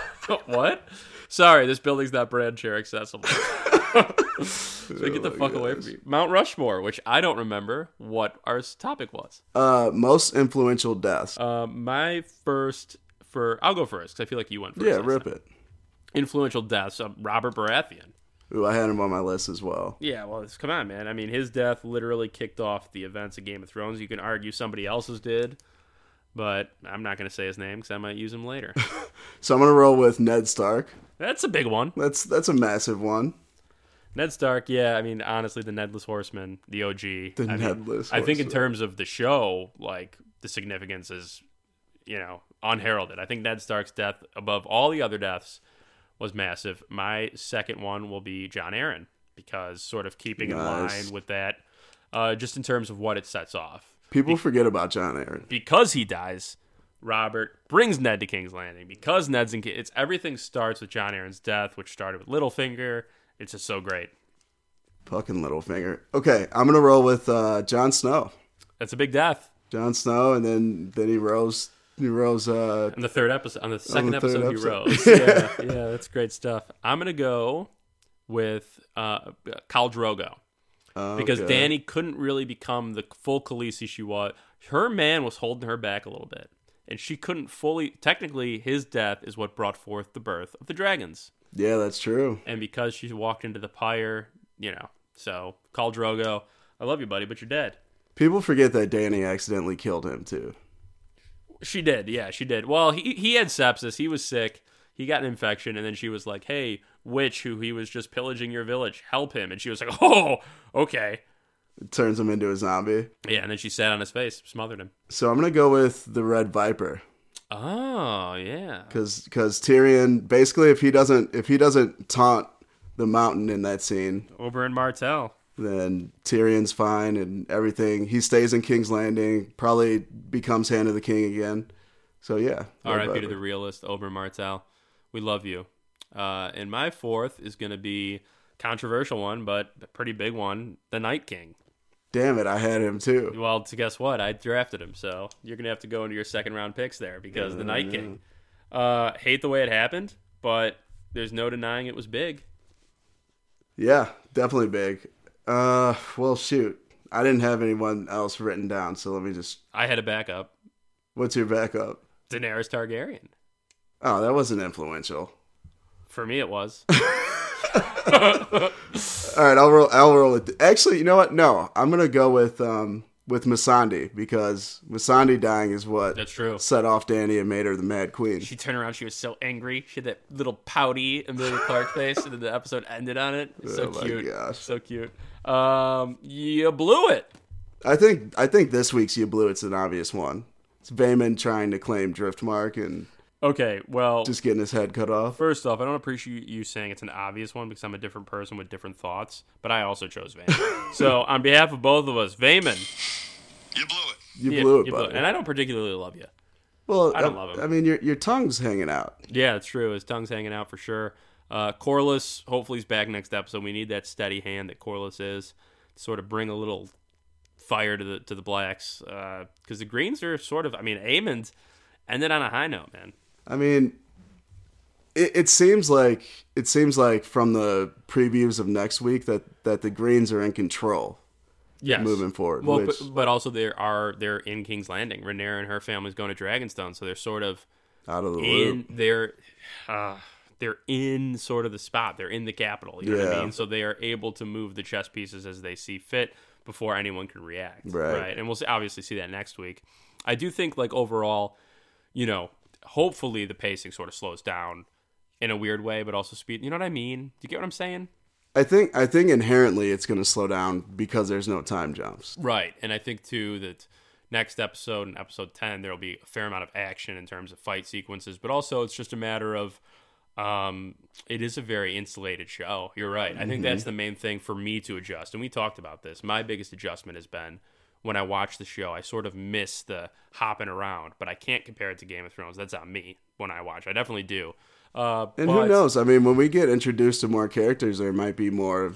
what? Sorry, this building's not Bran chair accessible. so get the Oh fuck away from me. Mount Rushmore, which I don't remember what our topic was. Uh, most influential deaths. Um, my first for I'll go first because I feel like you went first. yeah, rip time. it. Influential deaths. Um, Robert Baratheon. Ooh, I had him on my list as well. Yeah, well, it's, come on, man. I mean, his death literally kicked off the events of Game of Thrones. You can argue somebody else's did, but I'm not going to say his name because I might use him later. So I'm gonna roll with Ned Stark. That's a big one. That's that's a massive one. Ned Stark, yeah. I mean, honestly, the Nedless Horseman, the OG. The I mean, Nedless I think in terms of the show, like the significance is, you know, unheralded. I think Ned Stark's death above all the other deaths was massive. My second one will be Jon Arryn because sort of keeping in line with that, uh, just in terms of what it sets off. People forget about Jon Arryn. Because he dies, Robert brings Ned to King's Landing. Because Ned's in, it's everything starts with Jon Arryn's death, which started with Littlefinger. It's just so great. Fucking Littlefinger. Okay, I'm gonna roll with uh, Jon Snow. That's a big death. Jon Snow, and then then he rose. He rose. Uh, On the third episode, on the second the third episode, he episode. rose. yeah, yeah, that's great stuff. I'm gonna go with uh, Khal Drogo because. Dany couldn't really become the full Khaleesi she was. Her man was holding her back a little bit, and she couldn't fully. Technically, his death is what brought forth the birth of the dragons, Yeah, that's true. and because she walked into the pyre, you know. So Khal Drogo, I love you, buddy, but you're dead. People forget that Dany accidentally killed him too. She did, yeah, she did. Well, he he had sepsis. He was sick. he got an infection, and then she was like, "Hey, witch, who he was just pillaging your village, help him." And she was like, "Oh, okay." It turns him into a zombie. Yeah, and then she sat on his face, smothered him. So I'm gonna go with the Red Viper Oh, yeah. because because Tyrion basically if he doesn't if he doesn't taunt the mountain in that scene, Oberyn Martell. then Tyrion's fine and everything. He stays in King's Landing, probably becomes Hand of the King again. So yeah, Red R.I.P. to the realist, Oberyn Martell. We love you. Uh, and my fourth is going to be controversial one, but a pretty big one: the Night King. Damn it, I had him too. Well, to guess what? I drafted him, so you're gonna have to go into your second round picks there because the Night King. Uh, hate the way it happened, but there's no denying it was big. Yeah, definitely big. Uh, well, shoot, I didn't have anyone else written down, so let me just. I had a backup: What's your backup? Daenerys Targaryen. Oh, that wasn't influential. For me, it was. All right, I'll roll. I'll roll it. Actually, you know what? No, I'm gonna go with um with Missandei because Missandei dying is what That's true. set off Dany and made her the Mad Queen. She turned around. She was so angry. She had that little pouty Emilia Clarke face, and then the episode ended on it. So Oh my cute. gosh. So cute. Um, you blew it. I think I think this week's you blew it's an obvious one. It's Vaemond trying to claim Driftmark and Okay. Well, just getting his head cut off. first off, I don't appreciate you saying it's an obvious one because I'm a different person with different thoughts. But I also chose Vaemond. so on behalf of both of us, Vaemond, You blew it. You yeah, blew it, you buddy. And I don't particularly love you. well, I don't love him. I mean, your your tongue's hanging out. Yeah, it's true. His tongue's hanging out for sure. Uh, Corlys, hopefully, he's back next episode. We need that steady hand that Corlys is to sort of bring a little fire to the to the blacks because the greens are sort of. I mean, Aemond ended on a high note, man. I mean, it, it seems like it seems like from the previews of next week that that the Greens are in control. Yes. Moving forward, Well, which- but, but also there are they're in King's Landing. Rhaenyra and her family's going to Dragonstone, so they're sort of Out of the in loop. they're uh, they're in sort of the spot. They're in the capital. You know what I Yeah. mean? So they are able to move the chess pieces as they see fit before anyone can react. Right. And we'll see, obviously see that next week. I do think like overall, you know, hopefully the pacing sort of slows down in a weird way, but also speed. You know what I mean? Do you get what I'm saying? I think I think inherently it's going to slow down because there's no time jumps. Right. And I think too that next episode and episode 10 there'll be a fair amount of action in terms of fight sequences, but also it's just a matter of um it is a very insulated show. You're right. I think that's the main thing for me to adjust. And we talked about this. My biggest adjustment has been when I watch the show, I sort of miss the hopping around, but I can't compare it to Game of Thrones. That's on me when I watch. I definitely do. Uh, And but- who knows? I mean, when we get introduced to more characters, there might be more,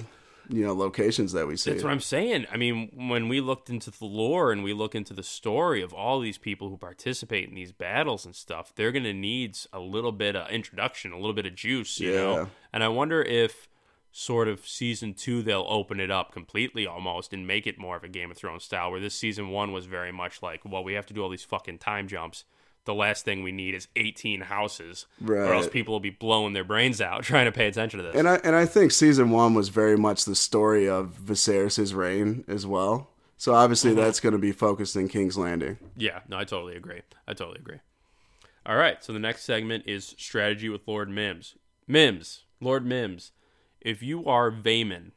you know, locations that we see. That's what I'm saying. I mean, when we looked into the lore and we look into the story of all these people who participate in these battles and stuff, they're going to need a little bit of introduction, a little bit of juice, you Yeah. know? And I wonder if sort of season two, they'll open it up completely almost and make it more of a Game of Thrones style, where this season one was very much like, well, we have to do all these fucking time jumps. The last thing we need is 18 houses, right. or else people will be blowing their brains out trying to pay attention to this. And I and I think season one was very much the story of Viserys' reign as well. So obviously Mm-hmm. that's going to be focused in King's Landing. Yeah, no, I totally agree. I totally agree. All right, so the next segment is strategy with Lord Mims. Mims, Lord Mims, if you are Vaemond,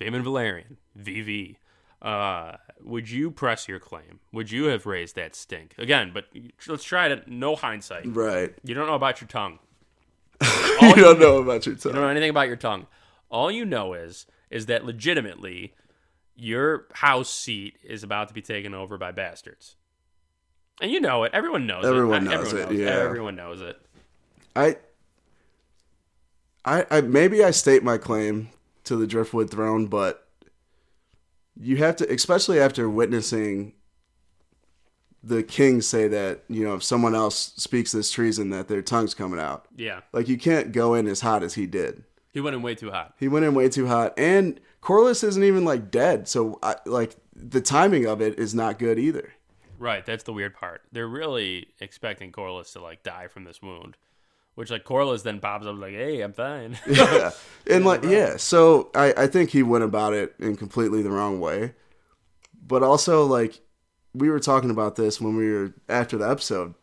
Vaemond Velaryon, VV, uh, would you press your claim? Would you have raised that stink again? But let's try it. No hindsight. Right. You don't know about your tongue. you don't know about your tongue. You don't know anything about your tongue. All you know is is that legitimately your house seat is about to be taken over by bastards. And you know it. Everyone knows it. Everyone it. knows Everyone it, yeah. Everyone knows it. I, I, I maybe I state my claim to the Driftwood throne, but you have to, especially after witnessing the king say that you know if someone else speaks this treason, that their tongue's coming out. Yeah. Like you can't go in as hot as he did. He went in way too hot. He went in way too hot, and Corlys isn't even like dead. So I, like the timing of it is not good either. Right, that's the weird part. They're really expecting Corlys to like die from this wound. Which like Corlys then pops up like, "Hey, I'm fine." yeah. And like yeah, so I, I think he went about it in completely the wrong way. But also like we were talking about this when we were after the episode.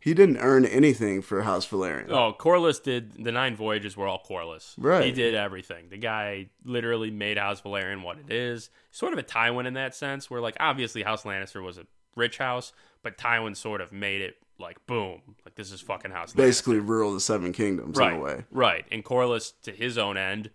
he didn't earn anything for House Velaryon. Oh, Corlys did the nine voyages were all Corlys. Right. He did everything. The guy literally made House Velaryon what it is. Sort of a Tywin in that sense, where like obviously House Lannister was a rich house, but Tywin sort of made it like boom, like this is fucking House. Basically, rule the Seven Kingdoms right, in a way. right. And Corlys, to his own end,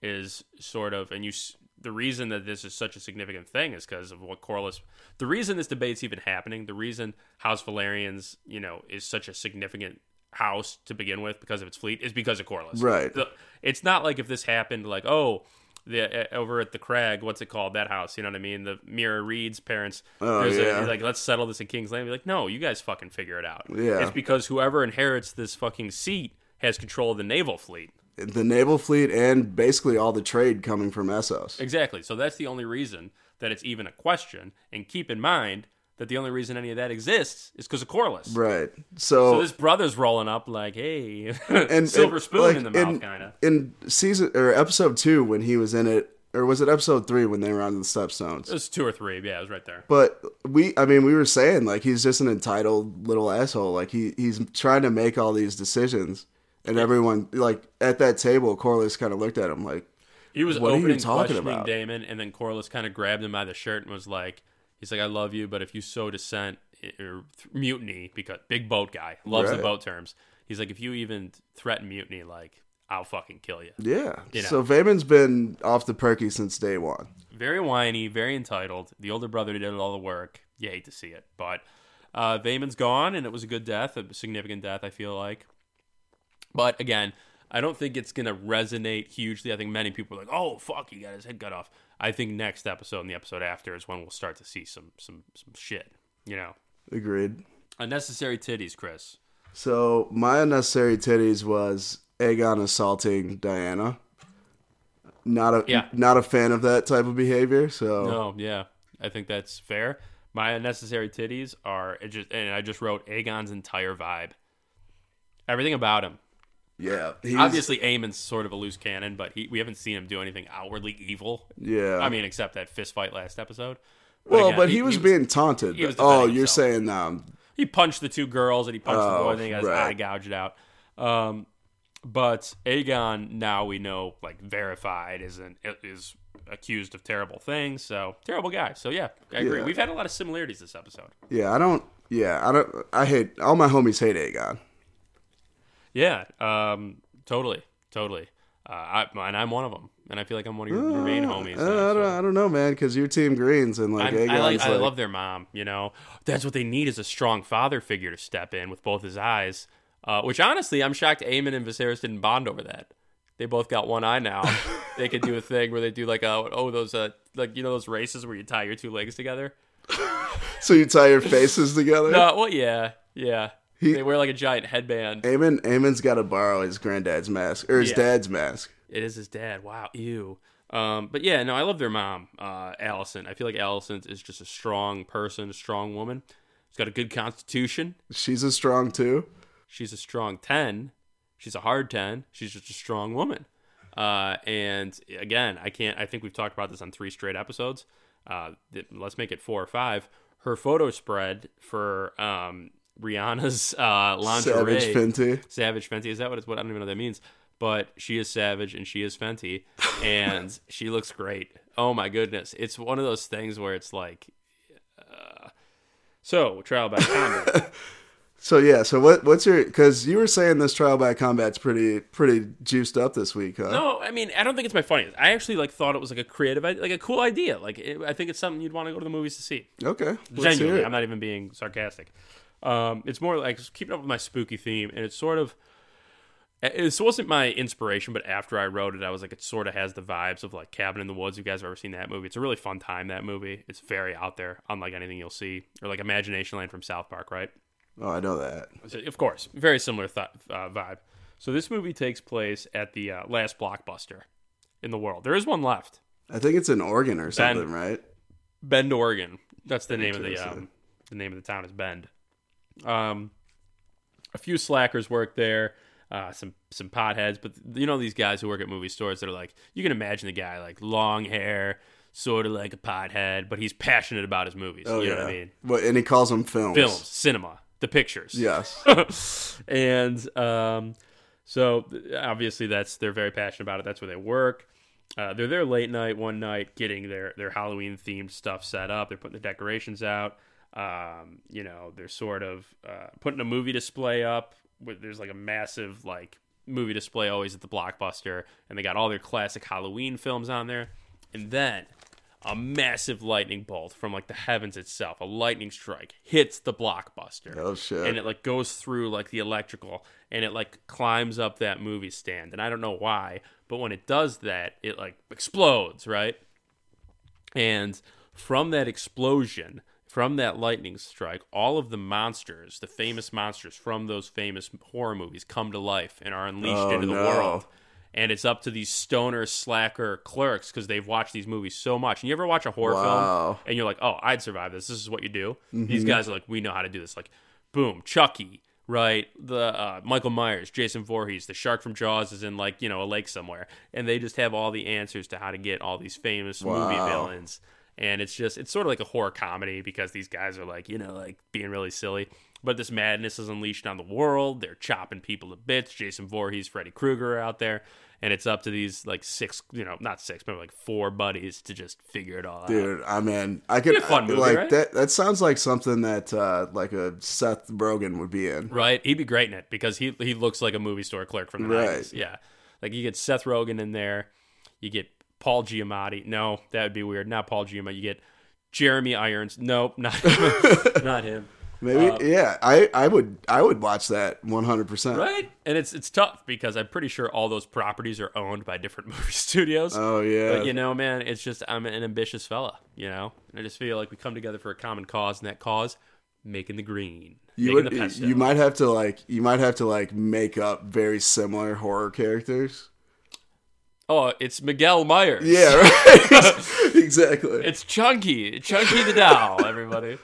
is sort of, and you. The reason that this is such a significant thing is because of what Corlys. The reason this debate's even happening, the reason House Velaryon's, you know, is such a significant house to begin with because of its fleet is because of Corlys. Right. The- it's not like if this happened, like oh. The, uh, over at the crag, what's it called? That house, you know what I mean? The Meera Reed's parents. Oh, there's a- yeah. like, let's settle this in King's Landing. Be like, no, you guys fucking figure it out. Yeah. It's because whoever inherits this fucking seat has control of the naval fleet. The naval fleet and basically all the trade coming from Essos. Exactly. So that's the only reason that it's even a question. And keep in mind that the only reason any of that exists is because of Corlys. Right. So So, this brother's rolling up like, hey, and silver and, spoon like, in the mouth, kind of. In season or episode two, when he was in it, or was it episode three when they were on the Stepstones? It was two or three. Yeah, it was right there. But we, I mean, we were saying like he's just an entitled little asshole. Like he he's trying to make all these decisions, and everyone like at that table, Corlys kind of looked at him like, He was What are you talking questioning about? Daemon, and then Corlys kind of grabbed him by the shirt and was like, "He's like, I love you, but if you sow dissent or th- mutiny, because big boat guy loves Right. the boat terms. He's like, if you even threaten mutiny, like I'll fucking kill you." yeah. You know. So Vaemond's been off the perky since day one. Very whiny, very entitled. The older brother did all the work. You hate to see it, but uh, Vaemond's gone, and it was a good death, a significant death. I feel like, but again, I don't think it's gonna resonate hugely. I think many people are like, "Oh fuck, he got his head cut off." I think next episode and the episode after is when we'll start to see some some some shit. You know, Agreed. unnecessary titties, Chris. So my unnecessary titties was Aegon assaulting Dyana. Not a Yeah. not a fan of that type of behavior. So No, yeah, I think that's fair. My unnecessary titties are it just, and I just wrote Aegon's entire vibe. Everything about him. Yeah, he's, Obviously, Aemond's sort of a loose cannon, but he, we haven't seen him do anything outwardly evil. yeah. I mean, except that fist fight last episode. well, again, but he, was being taunted. he was oh, you're himself. saying um, he punched the two girls and he punched the Oh, boy and then he got his right. eye gouged out. Um, but Aegon now we know like verified isn't is accused of terrible things. So terrible guy. So yeah, I agree. Yeah. We've had a lot of similarities this episode. yeah. I don't. Yeah, I don't. I hate all my homies hate Aegon. Yeah, um, totally, totally. Uh, I, and I'm one of them, and I feel like I'm one of your, your main homies. Uh, now, I, don't, I don't know, man, because you're Team Greens and like I like, like, I love their mom. You know, that's what they need is a strong father figure to step in with both his eyes. Uh, which honestly, I'm shocked Aemond and Viserys didn't bond over that. They both got one eye now. they could do a thing where they do like a oh those uh like you know those races where you tie your two legs together. So you tie your faces together. No, well yeah, yeah. He- they wear like a giant headband. Aemond, Aemond's got to borrow his granddad's mask or his Yeah. dad's mask. It is his dad. Wow, ew. Um, but yeah, no, I love their mom, uh, Alicent. I feel like Alicent is just a strong person, a strong woman. She's got a good constitution. She's a strong too. She's a strong 10. She's a hard 10. She's just a strong woman. Uh, and again, I can't, I think we've talked about this on three straight episodes. Uh, th- let's make it four or five. Her photo spread for um, Rihanna's uh, lingerie. Savage Fenty. Savage Fenty. Is that what it's what? I don't even know what that means. But she is savage and she is Fenty. And she looks great. Oh my goodness. It's one of those things where it's like, uh, so trial by combat. So yeah, so what? What's your? Because you were saying this trial by combat's pretty pretty juiced up this week, huh? No, I mean I don't think it's my funniest. I actually like thought it was like a creative, like a cool idea. Like it, I think it's something you'd want to go to the movies to see. Okay, Genuinely. I'm not even being sarcastic. Um, it's more like keeping up with my spooky theme, and it's sort of. This wasn't my inspiration, but after I wrote it, I was like, it sort of has the vibes of like Cabin in the Woods. If You guys have ever seen that movie? It's a really fun time. That movie. It's very out there, unlike anything you'll see, or like Imagination Land from South Park, right? Oh, I know that. So, Of course, very similar th- uh, vibe. So this movie takes place at the uh, last blockbuster in the world. There is one left. I think it's in Oregon or something, right? Bend, Oregon. That's the name of the um, the name of the town is Bend. Um, a few slackers work there. Uh, some some potheads, but you know these guys who work at movie stores that are like you can imagine the guy like long hair, sort of like a pothead, but he's passionate about his movies. Oh you yeah. know what I mean? What? And he calls them films. Films, cinema, the pictures. Yes. and um, so obviously that's they're very passionate about it. That's where they work. Uh, they're there late night one night getting their their Halloween themed stuff set up. They're putting the decorations out. Um, you know, they're sort of uh, putting a movie display up. With, there's like a massive like movie display always at the blockbuster, and they got all their classic Halloween films on there. And then a massive lightning bolt from like the heavens itself, a lightning strike hits the blockbuster. Oh, shit. And it like goes through like the electrical and it like climbs up that movie stand. And I don't know why, but when it does that, it like explodes, right? And from that explosion, from that lightning strike, all of the monsters, the famous monsters from those famous horror movies, come to life and are unleashed Oh, into the no. world. And it's up to these stoner slacker clerks because they've watched these movies so much. And you ever watch a horror Wow. film and you're like, "Oh, I'd survive this. This is what you do." These guys are like, "We know how to do this." Like, boom, Chucky, right? The uh, Michael Myers, Jason Voorhees, the shark from Jaws is in like you know a lake somewhere, and they just have all the answers to how to get all these famous movie villains. And it's just it's sort of like a horror comedy because these guys are like you know like being really silly. But this madness is unleashed on the world. They're chopping people to bits. Jason Voorhees, Freddy Krueger are out there, and it's up to these like six, you know, not six, but like four buddies to just figure it all out. Dude, I mean, I could fun movie, like right? that. That sounds like something that uh, like a Seth Rogen would be in. Right, he'd be great in it because he he looks like a movie store clerk from the Right. nineties. Yeah, like you get Seth Rogen in there, you get Paul Giamatti. No, that would be weird. Not Paul Giamatti. You get Jeremy Irons. Nope, not not him. Maybe, Uh, yeah. I, I would I would watch that one hundred percent. Right, and it's it's tough because I'm pretty sure all those properties are owned by different movie studios. Oh yeah. But you know, man, it's just I'm an ambitious fella. You know, and I just feel like we come together for a common cause, and that cause making the green, you would the pesto. you might have to like you might have to like make up very similar horror characters. Oh, it's Miguel Myers. Yeah, right. exactly. It's Chunky, Chunky the doll. Everybody,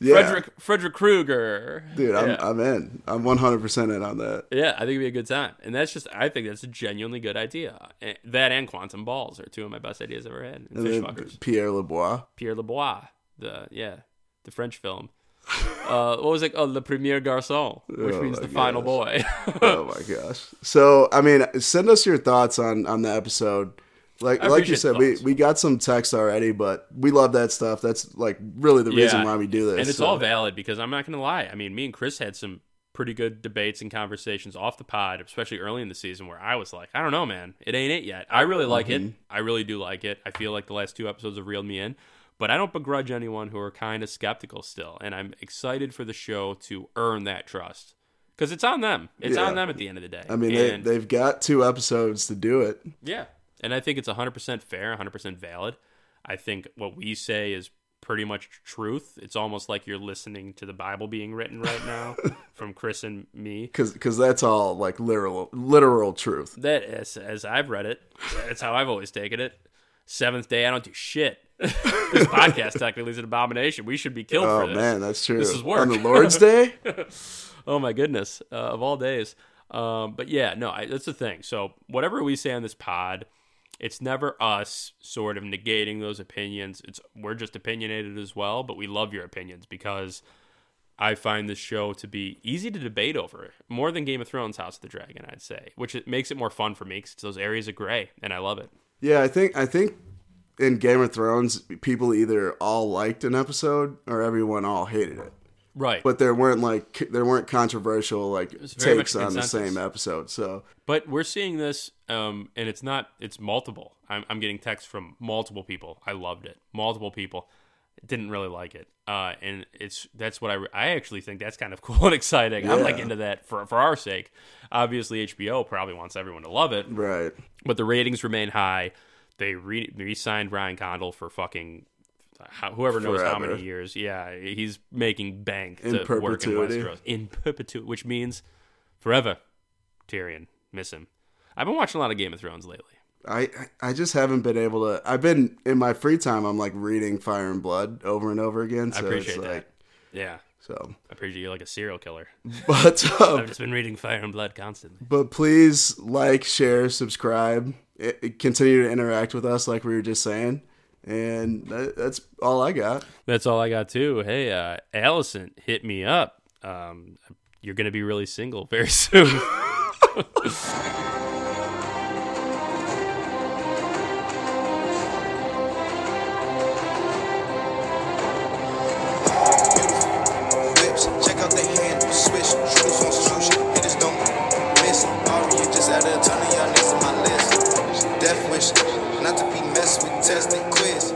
yeah. Frederick Frederick Krueger. Dude, I'm yeah. I'm in. I'm 100 percent in on that. Yeah, I think it'd be a good time, and that's just I think that's a genuinely good idea. And that and Quantum Balls are two of my best ideas I've ever had. And And. Pierre Lebois. Pierre Lebois, the yeah, the French film. Uh, what was it? Oh, Le Premier Garçon, which Oh means the final boy. oh my gosh. So I mean, send us your thoughts on on the episode. Like like you said, we we got some text already, but we love that stuff. That's like really the reason Yeah. why we do this. and it's so- all valid because I'm not going to lie. I mean, me and Chris had some pretty good debates and conversations off the pod, especially early in the season, where I was like, I don't know, man, it ain't it yet. I really like Mm-hmm. it. I really do like it. I feel like the last two episodes have reeled me in. But I don't begrudge anyone who are kind of skeptical still, and I'm excited for the show to earn that trust because it's on them. It's Yeah. on them at the end of the day. I mean, they, And- they've got two episodes to do it. yeah. And I think it's 100% fair, 100% valid. I think what we say is pretty much truth. It's almost like you're listening to the Bible being written right now from Chris and me. because that's all like literal literal truth. That, as, as I've read it, that's how I've always taken it. Seventh day, I don't do shit. this podcast technically is an abomination. We should be killed Oh for this. man, that's true. This is work. on the Lord's Day. oh my goodness, uh, of all days. Um, but yeah, no, I, that's the thing. So whatever we say on this pod, it's never us sort of negating those opinions. It's we're just opinionated as well, but we love your opinions because I find this show to be easy to debate over more than Game of Thrones House of the Dragon. I'd say, which it makes it more fun for me because it's those areas of gray, and I love it. Yeah, I think I think in Game of Thrones, people either all liked an episode or everyone all hated it. Right. But there weren't like there weren't controversial like takes on the same episode. So But we're seeing this, um, and it's not, it's multiple. I'm, I'm getting texts from multiple people. I loved it. Multiple people didn't really like it. Uh, and it's, that's what I, re- I actually think that's kind of cool and exciting. I'm like into that for, for our sake. Obviously, HBO probably wants everyone to love it, right, but the ratings remain high. They re, re-signed Ryan Condal for fucking how, whoever knows how many years. Yeah, he's making bank In to work in perpetuity. Westeros in perpetuity, which means forever. Tyrion, miss him. I've been watching a lot of Game of Thrones lately. I I just haven't been able to. I've been in my free time. I'm like reading Fire and Blood over and over again. So I appreciate that. like Yeah, so. I appreciate you like a serial killer. But um, I've just been reading Fire and Blood constantly. But please like, share, subscribe, I- I- continue to interact with us, like we were just saying. And that, that's all I got. That's all I got too. Hey, uh, Alicent hit me up um, you're going to be really single very soon. not to be messed with, tested quiz.